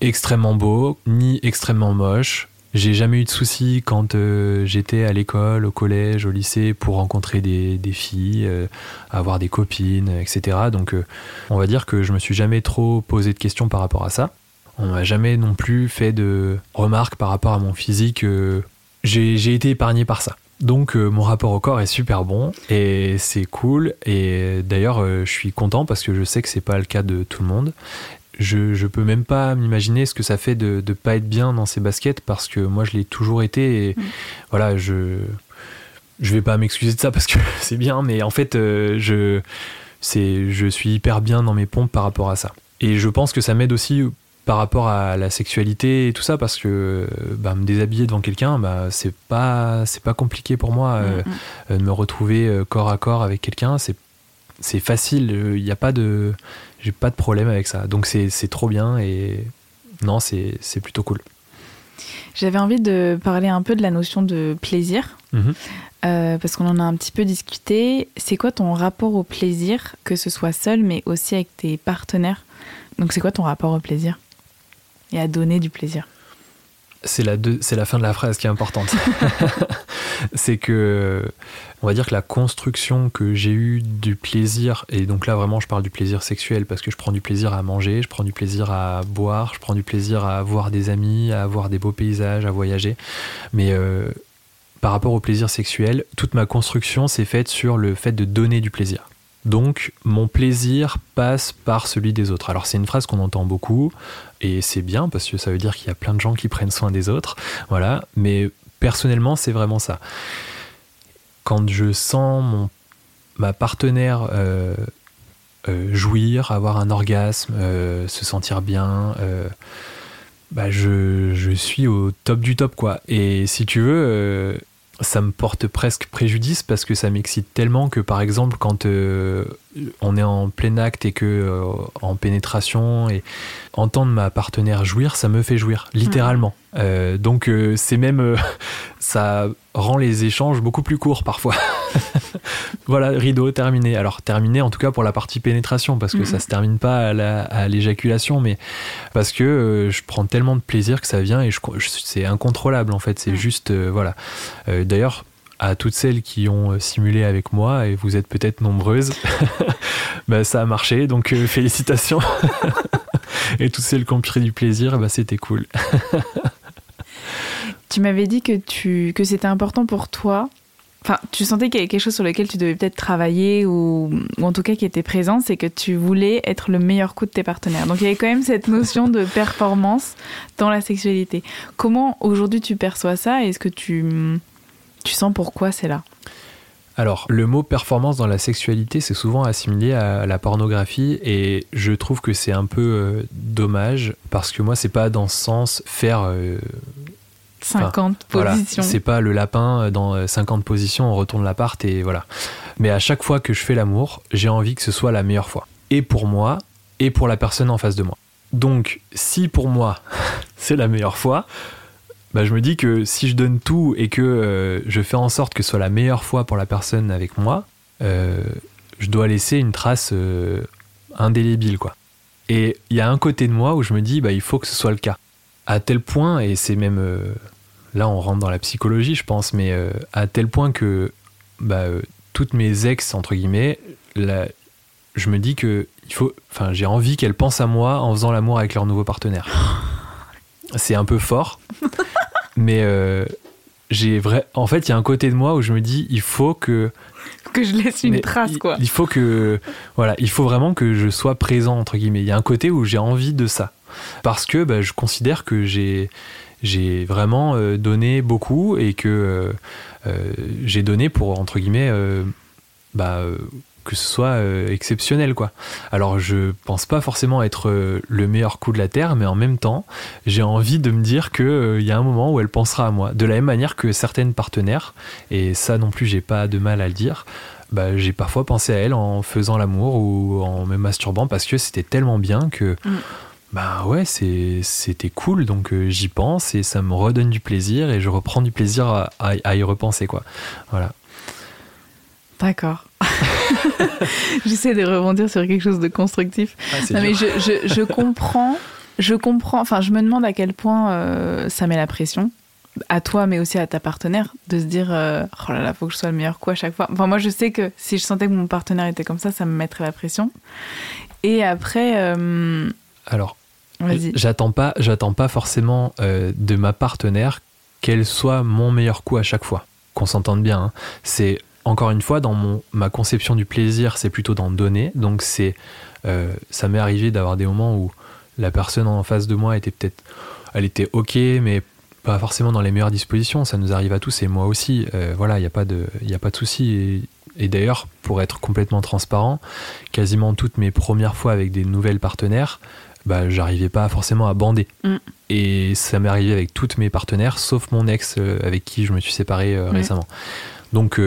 extrêmement beau ni extrêmement moche. J'ai jamais eu de soucis quand euh, j'étais à l'école, au collège, au lycée pour rencontrer des, filles, euh, avoir des copines, etc. Donc euh, on va dire que je me suis jamais trop posé de questions par rapport à ça. On m'a jamais non plus fait de remarques par rapport à mon physique. j'ai été épargné par ça. Donc mon rapport au corps est super bon et c'est cool. Et d'ailleurs, je suis content parce que je sais que c'est pas le cas de tout le monde. Je, je peux même pas m'imaginer ce que ça fait de, de pas être bien dans ces baskets parce que moi je l'ai toujours été et Mm. voilà, je je vais pas m'excuser de ça parce que [LAUGHS] c'est bien, mais en fait, euh, je c'est je suis hyper bien dans mes pompes par rapport à ça. Et je pense que ça m'aide aussi par rapport à la sexualité et tout ça parce que bah, me déshabiller devant quelqu'un, bah, c'est pas c'est pas compliqué pour moi euh, Mm, mm. euh, de me retrouver euh, corps à corps avec quelqu'un, c'est c'est facile, il n'y a pas de j'ai pas de problème avec ça. Donc c'est trop bien et non, c'est c'est plutôt cool. J'avais envie de parler un peu de la notion de plaisir, Mhm. euh, parce qu'on en a un petit peu discuté. C'est quoi ton rapport au plaisir, que ce soit seul, mais aussi avec tes partenaires? Donc c'est quoi ton rapport au plaisir Et à donner du plaisir? C'est la, deux- c'est la fin de la phrase qui est importante. [LAUGHS] c'est que on va dire que la construction que j'ai eue du plaisir, et donc là vraiment je parle du plaisir sexuel parce que je prends du plaisir à manger, je prends du plaisir à boire, je prends du plaisir à voir des amis, à voir des beaux paysages, à voyager. Mais euh, par rapport au plaisir sexuel, toute ma construction s'est faite sur le fait de donner du plaisir. Donc mon plaisir passe par celui des autres. Alors c'est une phrase qu'on entend beaucoup et c'est bien parce que ça veut dire qu'il y a plein de gens qui prennent soin des autres. Voilà, mais personnellement c'est vraiment ça quand je sens mon, ma partenaire euh, euh, jouir, avoir un orgasme, euh, se sentir bien, bah je, je, suis au top du top quoi. Et si tu veux, ça me porte presque préjudice parce que ça m'excite tellement que par exemple quand euh, on est en plein acte et que euh, en pénétration et entendre ma partenaire jouir ça me fait jouir littéralement mmh. euh, donc c'est même [LAUGHS] ça rend les échanges beaucoup plus courts parfois [LAUGHS] voilà rideau terminé alors terminé en tout cas pour la partie pénétration parce que mmh. ça se termine pas à l'éjaculation mais parce que je prends tellement de plaisir que ça vient et je, c'est incontrôlable en fait c'est mmh. juste voilà D'ailleurs, à toutes celles qui ont euh, simulé avec moi, et vous êtes peut-être nombreuses, [LAUGHS] bah, ça a marché, donc euh, félicitations. [LAUGHS] et toutes celles qui ont pris du plaisir, bah, c'était cool. [LAUGHS] tu m'avais dit que, tu, que c'était important pour toi Enfin, tu sentais qu'il y avait quelque chose sur lequel tu devais peut-être travailler ou, en tout cas qui était présent, c'est que tu voulais être le meilleur coup de tes partenaires. Donc il y avait quand même cette notion de performance dans la sexualité. Comment aujourd'hui tu perçois ça? Est-ce que tu, tu sens pourquoi c'est là? Alors, le mot performance dans la sexualité, c'est souvent assimilé à la pornographie et je trouve que c'est un peu euh, dommage parce que moi, c'est pas dans ce sens faire 50 euh, positions. c'est pas le lapin euh, dans 50 positions, on retourne l'appart et voilà. Mais à chaque fois que je fais l'amour, j'ai envie que ce soit la meilleure fois. Et pour moi, et pour la personne en face de moi. Donc, si pour moi, [LAUGHS] c'est la meilleure fois, bah, je me dis que si je donne tout et que euh, je fais en sorte que ce soit la meilleure fois pour la personne avec moi, euh, je dois laisser une trace euh, indélébile, quoi. Et il y a un côté de moi où je me dis, bah, il faut que ce soit le cas. À tel point, et c'est même. là, on rentre dans la psychologie, je pense, mais à tel point que bah, toutes mes ex, entre guillemets, je me dis que il faut, enfin, j'ai envie qu'elles pensent à moi en faisant l'amour avec leur nouveau partenaire. [GASPS] C'est un peu fort, [LAUGHS] mais euh, j'ai vrai. En fait, il y a un côté de moi où je me dis, il faut que que je laisse une trace, quoi. Il faut que voilà, il faut vraiment que je sois présent entre guillemets. Il y a un côté où j'ai envie de ça parce que bah, je considère que j'ai j'ai vraiment euh, donné beaucoup et que euh, j'ai donné pour entre guillemets bah, que ce soit euh, exceptionnel quoi. Alors je pense pas forcément être euh, le meilleur coup de la terre, mais en même temps j'ai envie de me dire que il euh, y a un moment où elle pensera à moi. De la même manière que certaines partenaires, et ça non plus j'ai pas de mal à le dire. Bah, j'ai parfois pensé à elle en faisant l'amour ou en me masturbant parce que c'était tellement bien que mm. bah ouais c'était cool donc j'y pense et ça me redonne du plaisir et je reprends du plaisir à, à y repenser quoi voilà D'accord. [LAUGHS] [LAUGHS] J'essaie de rebondir sur quelque chose de constructif. Ah, non, mais je, je, je, [LAUGHS] comprends, je comprends, enfin, je me demande à quel point euh, ça met la pression à toi, mais aussi à ta partenaire, de se dire euh, oh là là, faut que je sois le meilleur coup à chaque fois. Enfin, moi, je sais que si je sentais que mon partenaire était comme ça, ça me mettrait la pression. Et après. Euh, Alors, j'attends pas, j'attends pas forcément de ma partenaire qu'elle soit mon meilleur coup à chaque fois. Qu'on s'entende bien. Hein. C'est encore une fois, dans mon, ma conception du plaisir, c'est plutôt d'en donner. Donc c'est, euh, ça m'est arrivé d'avoir des moments où la personne en face de moi était peut-être, elle était ok, mais pas forcément dans les meilleures dispositions. Ça nous arrive à tous et moi aussi. Euh, voilà, il n'y a pas de, il a pas de souci. Et, d'ailleurs, pour être complètement transparent, quasiment toutes mes premières fois avec des nouvelles partenaires, bah, j'arrivais pas forcément à bander. Mm. Et ça m'est arrivé avec toutes mes partenaires, sauf mon ex euh, avec qui je me suis séparé récemment. Donc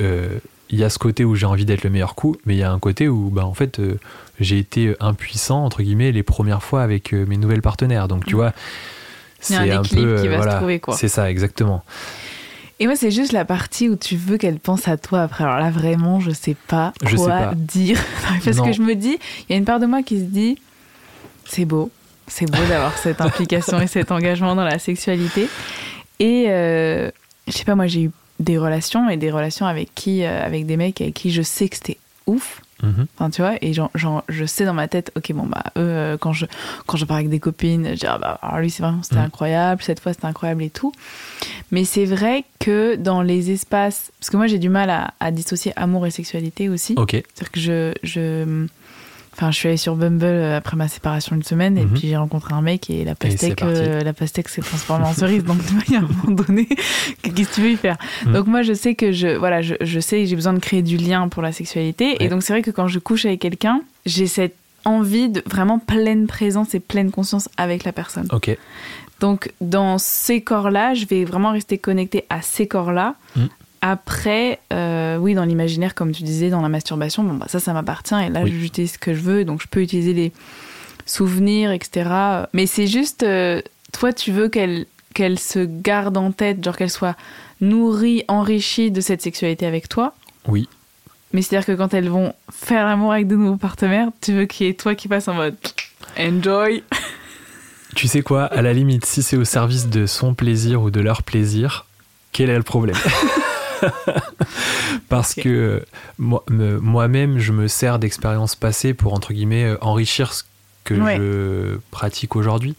il euh, y a ce côté où j'ai envie d'être le meilleur coup, mais il y a un côté où, bah, en fait, euh, j'ai été impuissant, entre guillemets, les premières fois avec euh, mes nouvelles partenaires. Donc, tu mm. vois, c'est un, peu. Qui va se trouver, quoi. C'est ça, exactement. Et moi, c'est juste la partie où tu veux qu'elle pense à toi après. Alors là, vraiment, je sais pas quoi dire. [LAUGHS] Parce que je me dis, il y a une part de moi qui se dit, c'est beau, c'est beau d'avoir cette implication et cet engagement dans la sexualité. Et je sais pas, moi, j'ai eu des relations et des relations avec qui, euh, avec des mecs avec qui je sais que c'était ouf. Mhm. Enfin, tu vois, et genre, genre, je sais dans ma tête, ok, bon, bah, eux, euh, quand je, quand je pars avec des copines, je dis, ah, bah, alors lui, c'est vraiment, c'était Mhm. incroyable, cette fois, c'était incroyable et tout. Mais c'est vrai que dans les espaces, parce que moi, j'ai du mal à, à dissocier amour et sexualité aussi. Ok. C'est-à-dire que je, je, enfin, je suis allée sur Bumble euh, après ma séparation une semaine et Mhm. puis j'ai rencontré un mec et la pastèque, euh, la pastèque s'est transformée en cerise. Donc, [LAUGHS] il y a un moment donné, [LAUGHS] qu'est-ce que tu veux y faire? Mhm. Donc, moi, je sais que je, voilà, je, je sais j'ai besoin de créer du lien pour la sexualité. Ouais. Et donc, c'est vrai que quand je couche avec quelqu'un, j'ai cette envie de vraiment pleine présence et pleine conscience avec la personne. Ok. Donc, dans ces corps-là, je vais vraiment rester connectée à ces corps-là. Mm. Après, euh, oui, dans l'imaginaire, comme tu disais, dans la masturbation, bon, bah, ça, ça m'appartient. Et là, Oui. j'utilise ce que je veux. Donc, je peux utiliser les souvenirs, etc. Mais c'est juste, euh, toi, tu veux qu'elle qu'elle se garde en tête, genre qu'elle soit nourrie, enrichie de cette sexualité avec toi. Oui. Mais c'est-à-dire que quand elles vont faire l'amour avec de nouveaux partenaires, tu veux qu'il y ait toi qui passe en mode enjoy. [LAUGHS] Tu sais quoi, à la limite, si c'est au service de son plaisir ou de leur plaisir, quel est le problème? [LAUGHS] [LAUGHS] Parce que euh, moi- me- moi-même, je me sers d'expériences passées pour, entre guillemets, euh, enrichir ce que Ouais. je pratique aujourd'hui,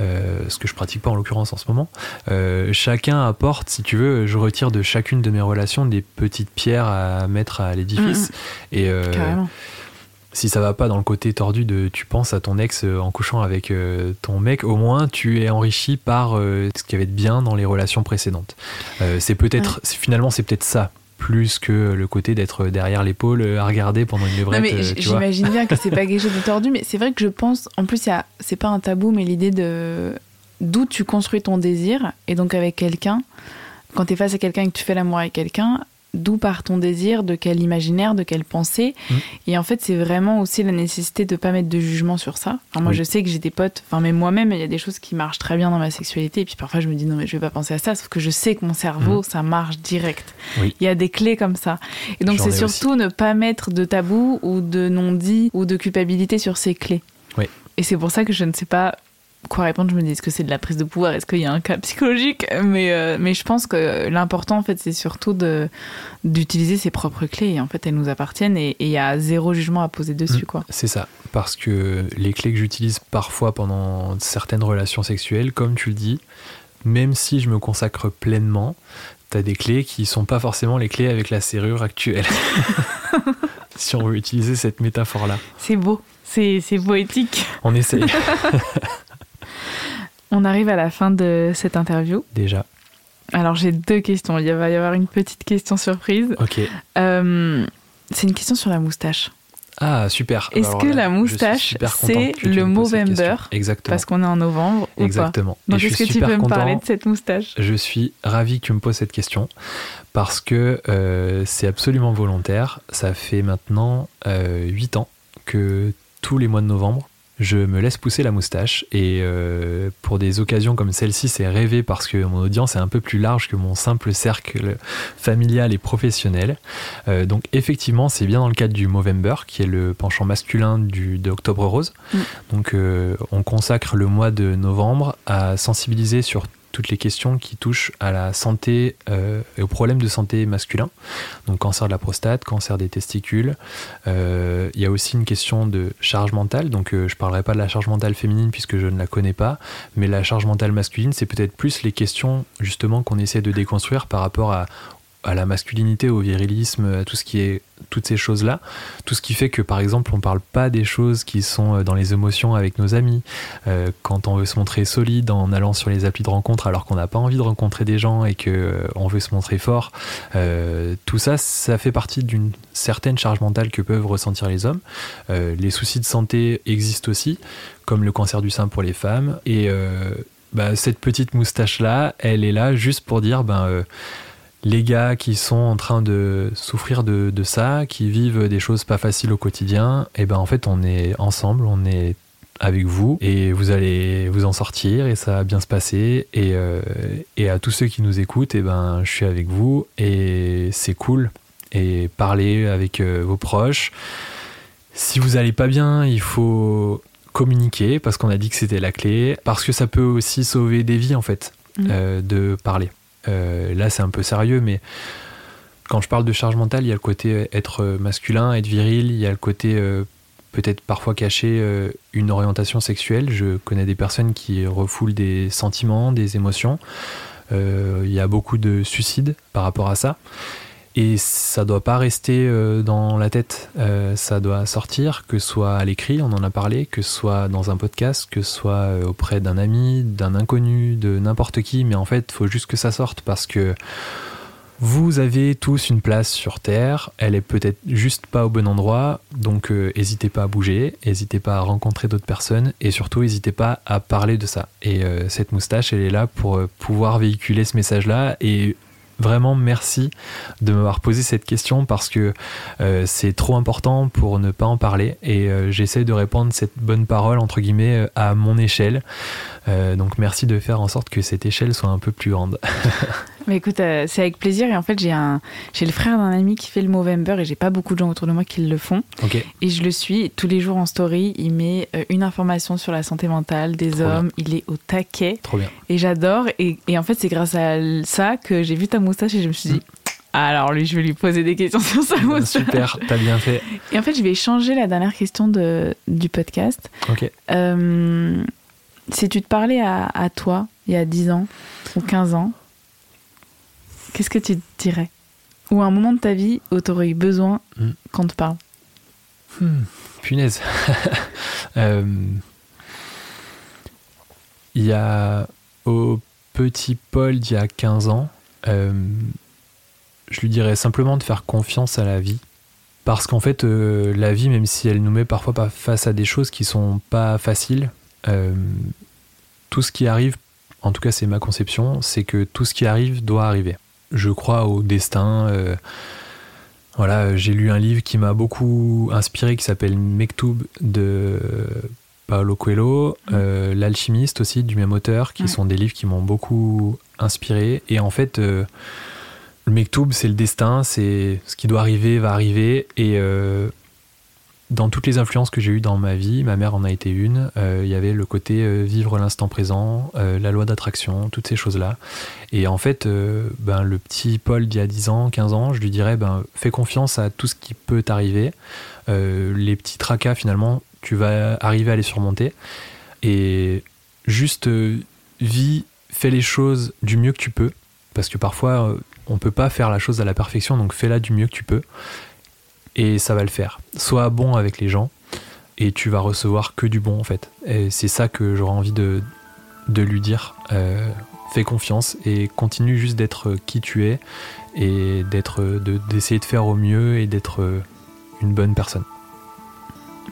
euh, ce que je pratique pas en l'occurrence en ce moment. Euh, chacun apporte, si tu veux, je retire de chacune de mes relations des petites pierres à mettre à l'édifice. Et euh, Carrément. Si ça va pas dans le côté tordu de tu penses à ton ex euh, en couchant avec euh, ton mec, au moins tu es enrichi par euh, ce qui avait de bien dans les relations précédentes. Euh, c'est peut-être, finalement, c'est peut-être ça plus que le côté d'être derrière l'épaule à regarder pendant une levrette. j'imagine bien que c'est pas quelque chose de tordu, mais c'est vrai que je pense, en plus, y c'est pas un tabou, mais l'idée de d'où tu construis ton désir, et donc avec quelqu'un, quand tu es face à quelqu'un et que tu fais l'amour avec quelqu'un, d'où part ton désir, de quel imaginaire, de quelle pensée. Mm. Et en fait, c'est vraiment aussi la nécessité de pas mettre de jugement sur ça. Enfin, moi, Oui. je sais que j'ai des potes, enfin, même moi-même, il y a des choses qui marchent très bien dans ma sexualité, et puis parfois, je me dis non, mais je vais pas penser à ça, sauf que je sais que mon cerveau, ça marche direct. Oui. Il y a des clés comme ça. Et donc, c'est surtout ne pas mettre de tabou ou de non-dit ou de culpabilité sur ces clés. Oui. Et c'est pour ça que je ne sais pas quoi répondre. Je me dis, est-ce que c'est de la prise de pouvoir? Est-ce qu'il y a un cas psychologique? Mais, euh, mais je pense que l'important, en fait, c'est surtout de, d'utiliser ses propres clés. Et en fait, elles nous appartiennent et il y a zéro jugement à poser dessus, Mm. quoi. C'est ça, parce que les clés que j'utilise parfois pendant certaines relations sexuelles, comme tu le dis, même si je me consacre pleinement, t'as des clés qui sont pas forcément les clés avec la serrure actuelle. [LAUGHS] si on veut utiliser cette métaphore-là. C'est beau. C'est, c'est poétique. On essaye [LAUGHS] On arrive à la fin de cette interview. déjà. Alors, j'ai deux questions. Il va y avoir une petite question surprise. Ok. Euh, c'est une question sur la moustache. Ah, super. Est-ce Alors que là, la moustache, c'est que le Movember. Exactement. Parce qu'on est en novembre ou Exactement. Donc, est-ce que tu peux me parler de cette moustache? Je suis ravi que tu me poses cette question parce que euh, c'est absolument volontaire. Ça fait maintenant euh, 8 ans que tous les mois de novembre, je me laisse pousser la moustache et euh, pour des occasions comme celle-ci, c'est rêvé parce que mon audience est un peu plus large que mon simple cercle familial et professionnel. Euh, donc effectivement, c'est bien dans le cadre du Movember, qui est le penchant masculin du, de Octobre Rose. Mm. Donc euh, on consacre le mois de novembre à sensibiliser sur toutes les questions qui touchent à la santé euh, et aux problèmes de santé masculin. Donc cancer de la prostate, cancer des testicules. Euh, Il y a aussi une question de charge mentale. Donc euh, je ne parlerai pas de la charge mentale féminine puisque je ne la connais pas. Mais la charge mentale masculine, c'est peut-être plus les questions justement qu'on essaie de déconstruire par rapport à, à la masculinité, au virilisme, à tout ce qui est toutes ces choses-là, tout ce qui fait que par exemple on parle pas des choses qui sont euh, dans les émotions avec nos amis, euh, quand on veut se montrer solide en allant sur les applis de rencontre alors qu'on n'a pas envie de rencontrer des gens et que euh, on veut se montrer fort, tout ça, ça fait partie d'une certaine charge mentale que peuvent ressentir les hommes. Les soucis de santé existent aussi, comme le cancer du sein pour les femmes, et bah, cette petite moustache là, elle est là juste pour dire ben les gars qui sont en train de souffrir de, de ça, qui vivent des choses pas faciles au quotidien, et ben en fait on est ensemble, on est avec vous et vous allez vous en sortir et ça va bien se passer et, euh, et à tous ceux qui nous écoutent, et ben je suis avec vous et c'est cool et parler avec euh, vos proches. Si vous allez pas bien, il faut communiquer parce qu'on a dit que c'était la clé, parce que ça peut aussi sauver des vies en fait, Mhm. euh, de parler. Là, c'est un peu sérieux, mais quand je parle de charge mentale, il y a le côté être masculin, être viril, il y a le côté peut-être parfois cacher une orientation sexuelle. Je connais des personnes qui refoulent des sentiments, des émotions. il y a beaucoup de suicides par rapport à ça. Et ça doit pas rester euh, dans la tête, euh, ça doit sortir, que ce soit à l'écrit, on en a parlé, que ce soit dans un podcast, que ce soit euh, auprès d'un ami, d'un inconnu, de n'importe qui, mais en fait, faut juste que ça sorte parce que vous avez tous une place sur Terre, elle est peut-être juste pas au bon endroit, donc n'hésitez pas à bouger, n'hésitez pas à rencontrer d'autres personnes et surtout n'hésitez pas à parler de ça. Et cette moustache, elle est là pour pouvoir véhiculer ce message-là et Vraiment, merci de m'avoir posé cette question parce que euh, c'est trop important pour ne pas en parler et euh, j'essaie de répondre cette bonne parole entre guillemets euh, à mon échelle. donc merci de faire en sorte que cette échelle soit un peu plus grande. [LAUGHS] Mais écoute, euh, c'est avec plaisir. Et en fait, j'ai un, j'ai le frère d'un ami qui fait le Movember et j'ai pas beaucoup de gens autour de moi qui le font. Et je le suis. tous les jours en story, il met euh, une information sur la santé mentale des hommes. Il est au taquet. Trop bien. Et j'adore. Et, et, en fait, c'est grâce à ça que j'ai vu ta moustache et je me suis dit. Mm. Alors lui, je vais lui poser des questions sur sa moustache. Super, t'as bien fait. Et en fait, je vais changer la dernière question de, du podcast. Ok. Euh, si tu te parlais à, à toi, il y a 10 ans ou 15 ans, qu'est-ce que tu dirais Ou un moment de ta vie où tu aurais eu besoin hmm. qu'on te parle hmm, Punaise. [LAUGHS] Euh, il y a au petit Paul d'il y a 15 ans, euh, je lui dirais simplement de faire confiance à la vie. Parce qu'en fait, euh, la vie, même si elle nous met parfois pas face à des choses qui sont pas faciles, tout ce qui arrive, en tout cas c'est ma conception, c'est que tout ce qui arrive doit arriver je crois au destin. Euh, voilà, j'ai lu un livre qui m'a beaucoup inspiré qui s'appelle Mektoub de Paolo Coelho, mm. euh, L'alchimiste aussi du même auteur, qui sont des livres qui m'ont beaucoup inspiré. Et en fait, euh, le Mektoub, c'est le destin, c'est ce qui doit arriver va arriver. Et dans toutes les influences que j'ai eues dans ma vie, ma mère en a été une, euh, il y avait le côté euh, vivre l'instant présent, euh, la loi d'attraction, toutes ces choses-là. Et en fait, ben, le petit Paul d'il y a 10 ans, 15 ans, je lui dirais, ben, fais confiance à tout ce qui peut t'arriver. les petits tracas, finalement, tu vas arriver à les surmonter. Et juste vis, fais les choses du mieux que tu peux. Parce que parfois, on peut pas faire la chose à la perfection, donc fais-la du mieux que tu peux et ça va le faire. Sois bon avec les gens et tu vas recevoir que du bon en fait. Et c'est ça que j'aurais envie de, de lui dire. Euh, fais confiance et continue juste d'être qui tu es et d'être d'essayer de faire au mieux et d'être une bonne personne.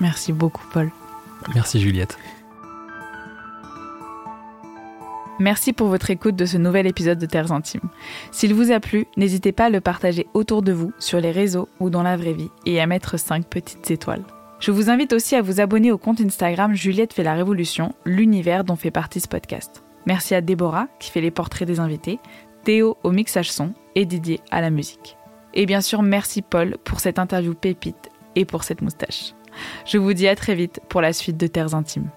Merci beaucoup Paul. Merci Juliette. Merci pour votre écoute de ce nouvel épisode de Terres Intimes. S'il vous a plu, n'hésitez pas à le partager autour de vous, sur les réseaux ou dans la vraie vie, et à mettre 5 petites étoiles. Je vous invite aussi à vous abonner au compte Instagram Juliette fait la révolution, l'univers dont fait partie ce podcast. Merci à Déborah qui fait les portraits des invités, Théo au mixage son et Didier à la musique. Et bien sûr, merci Paul pour cette interview pépite et pour cette moustache. Je vous dis à très vite pour la suite de Terres Intimes.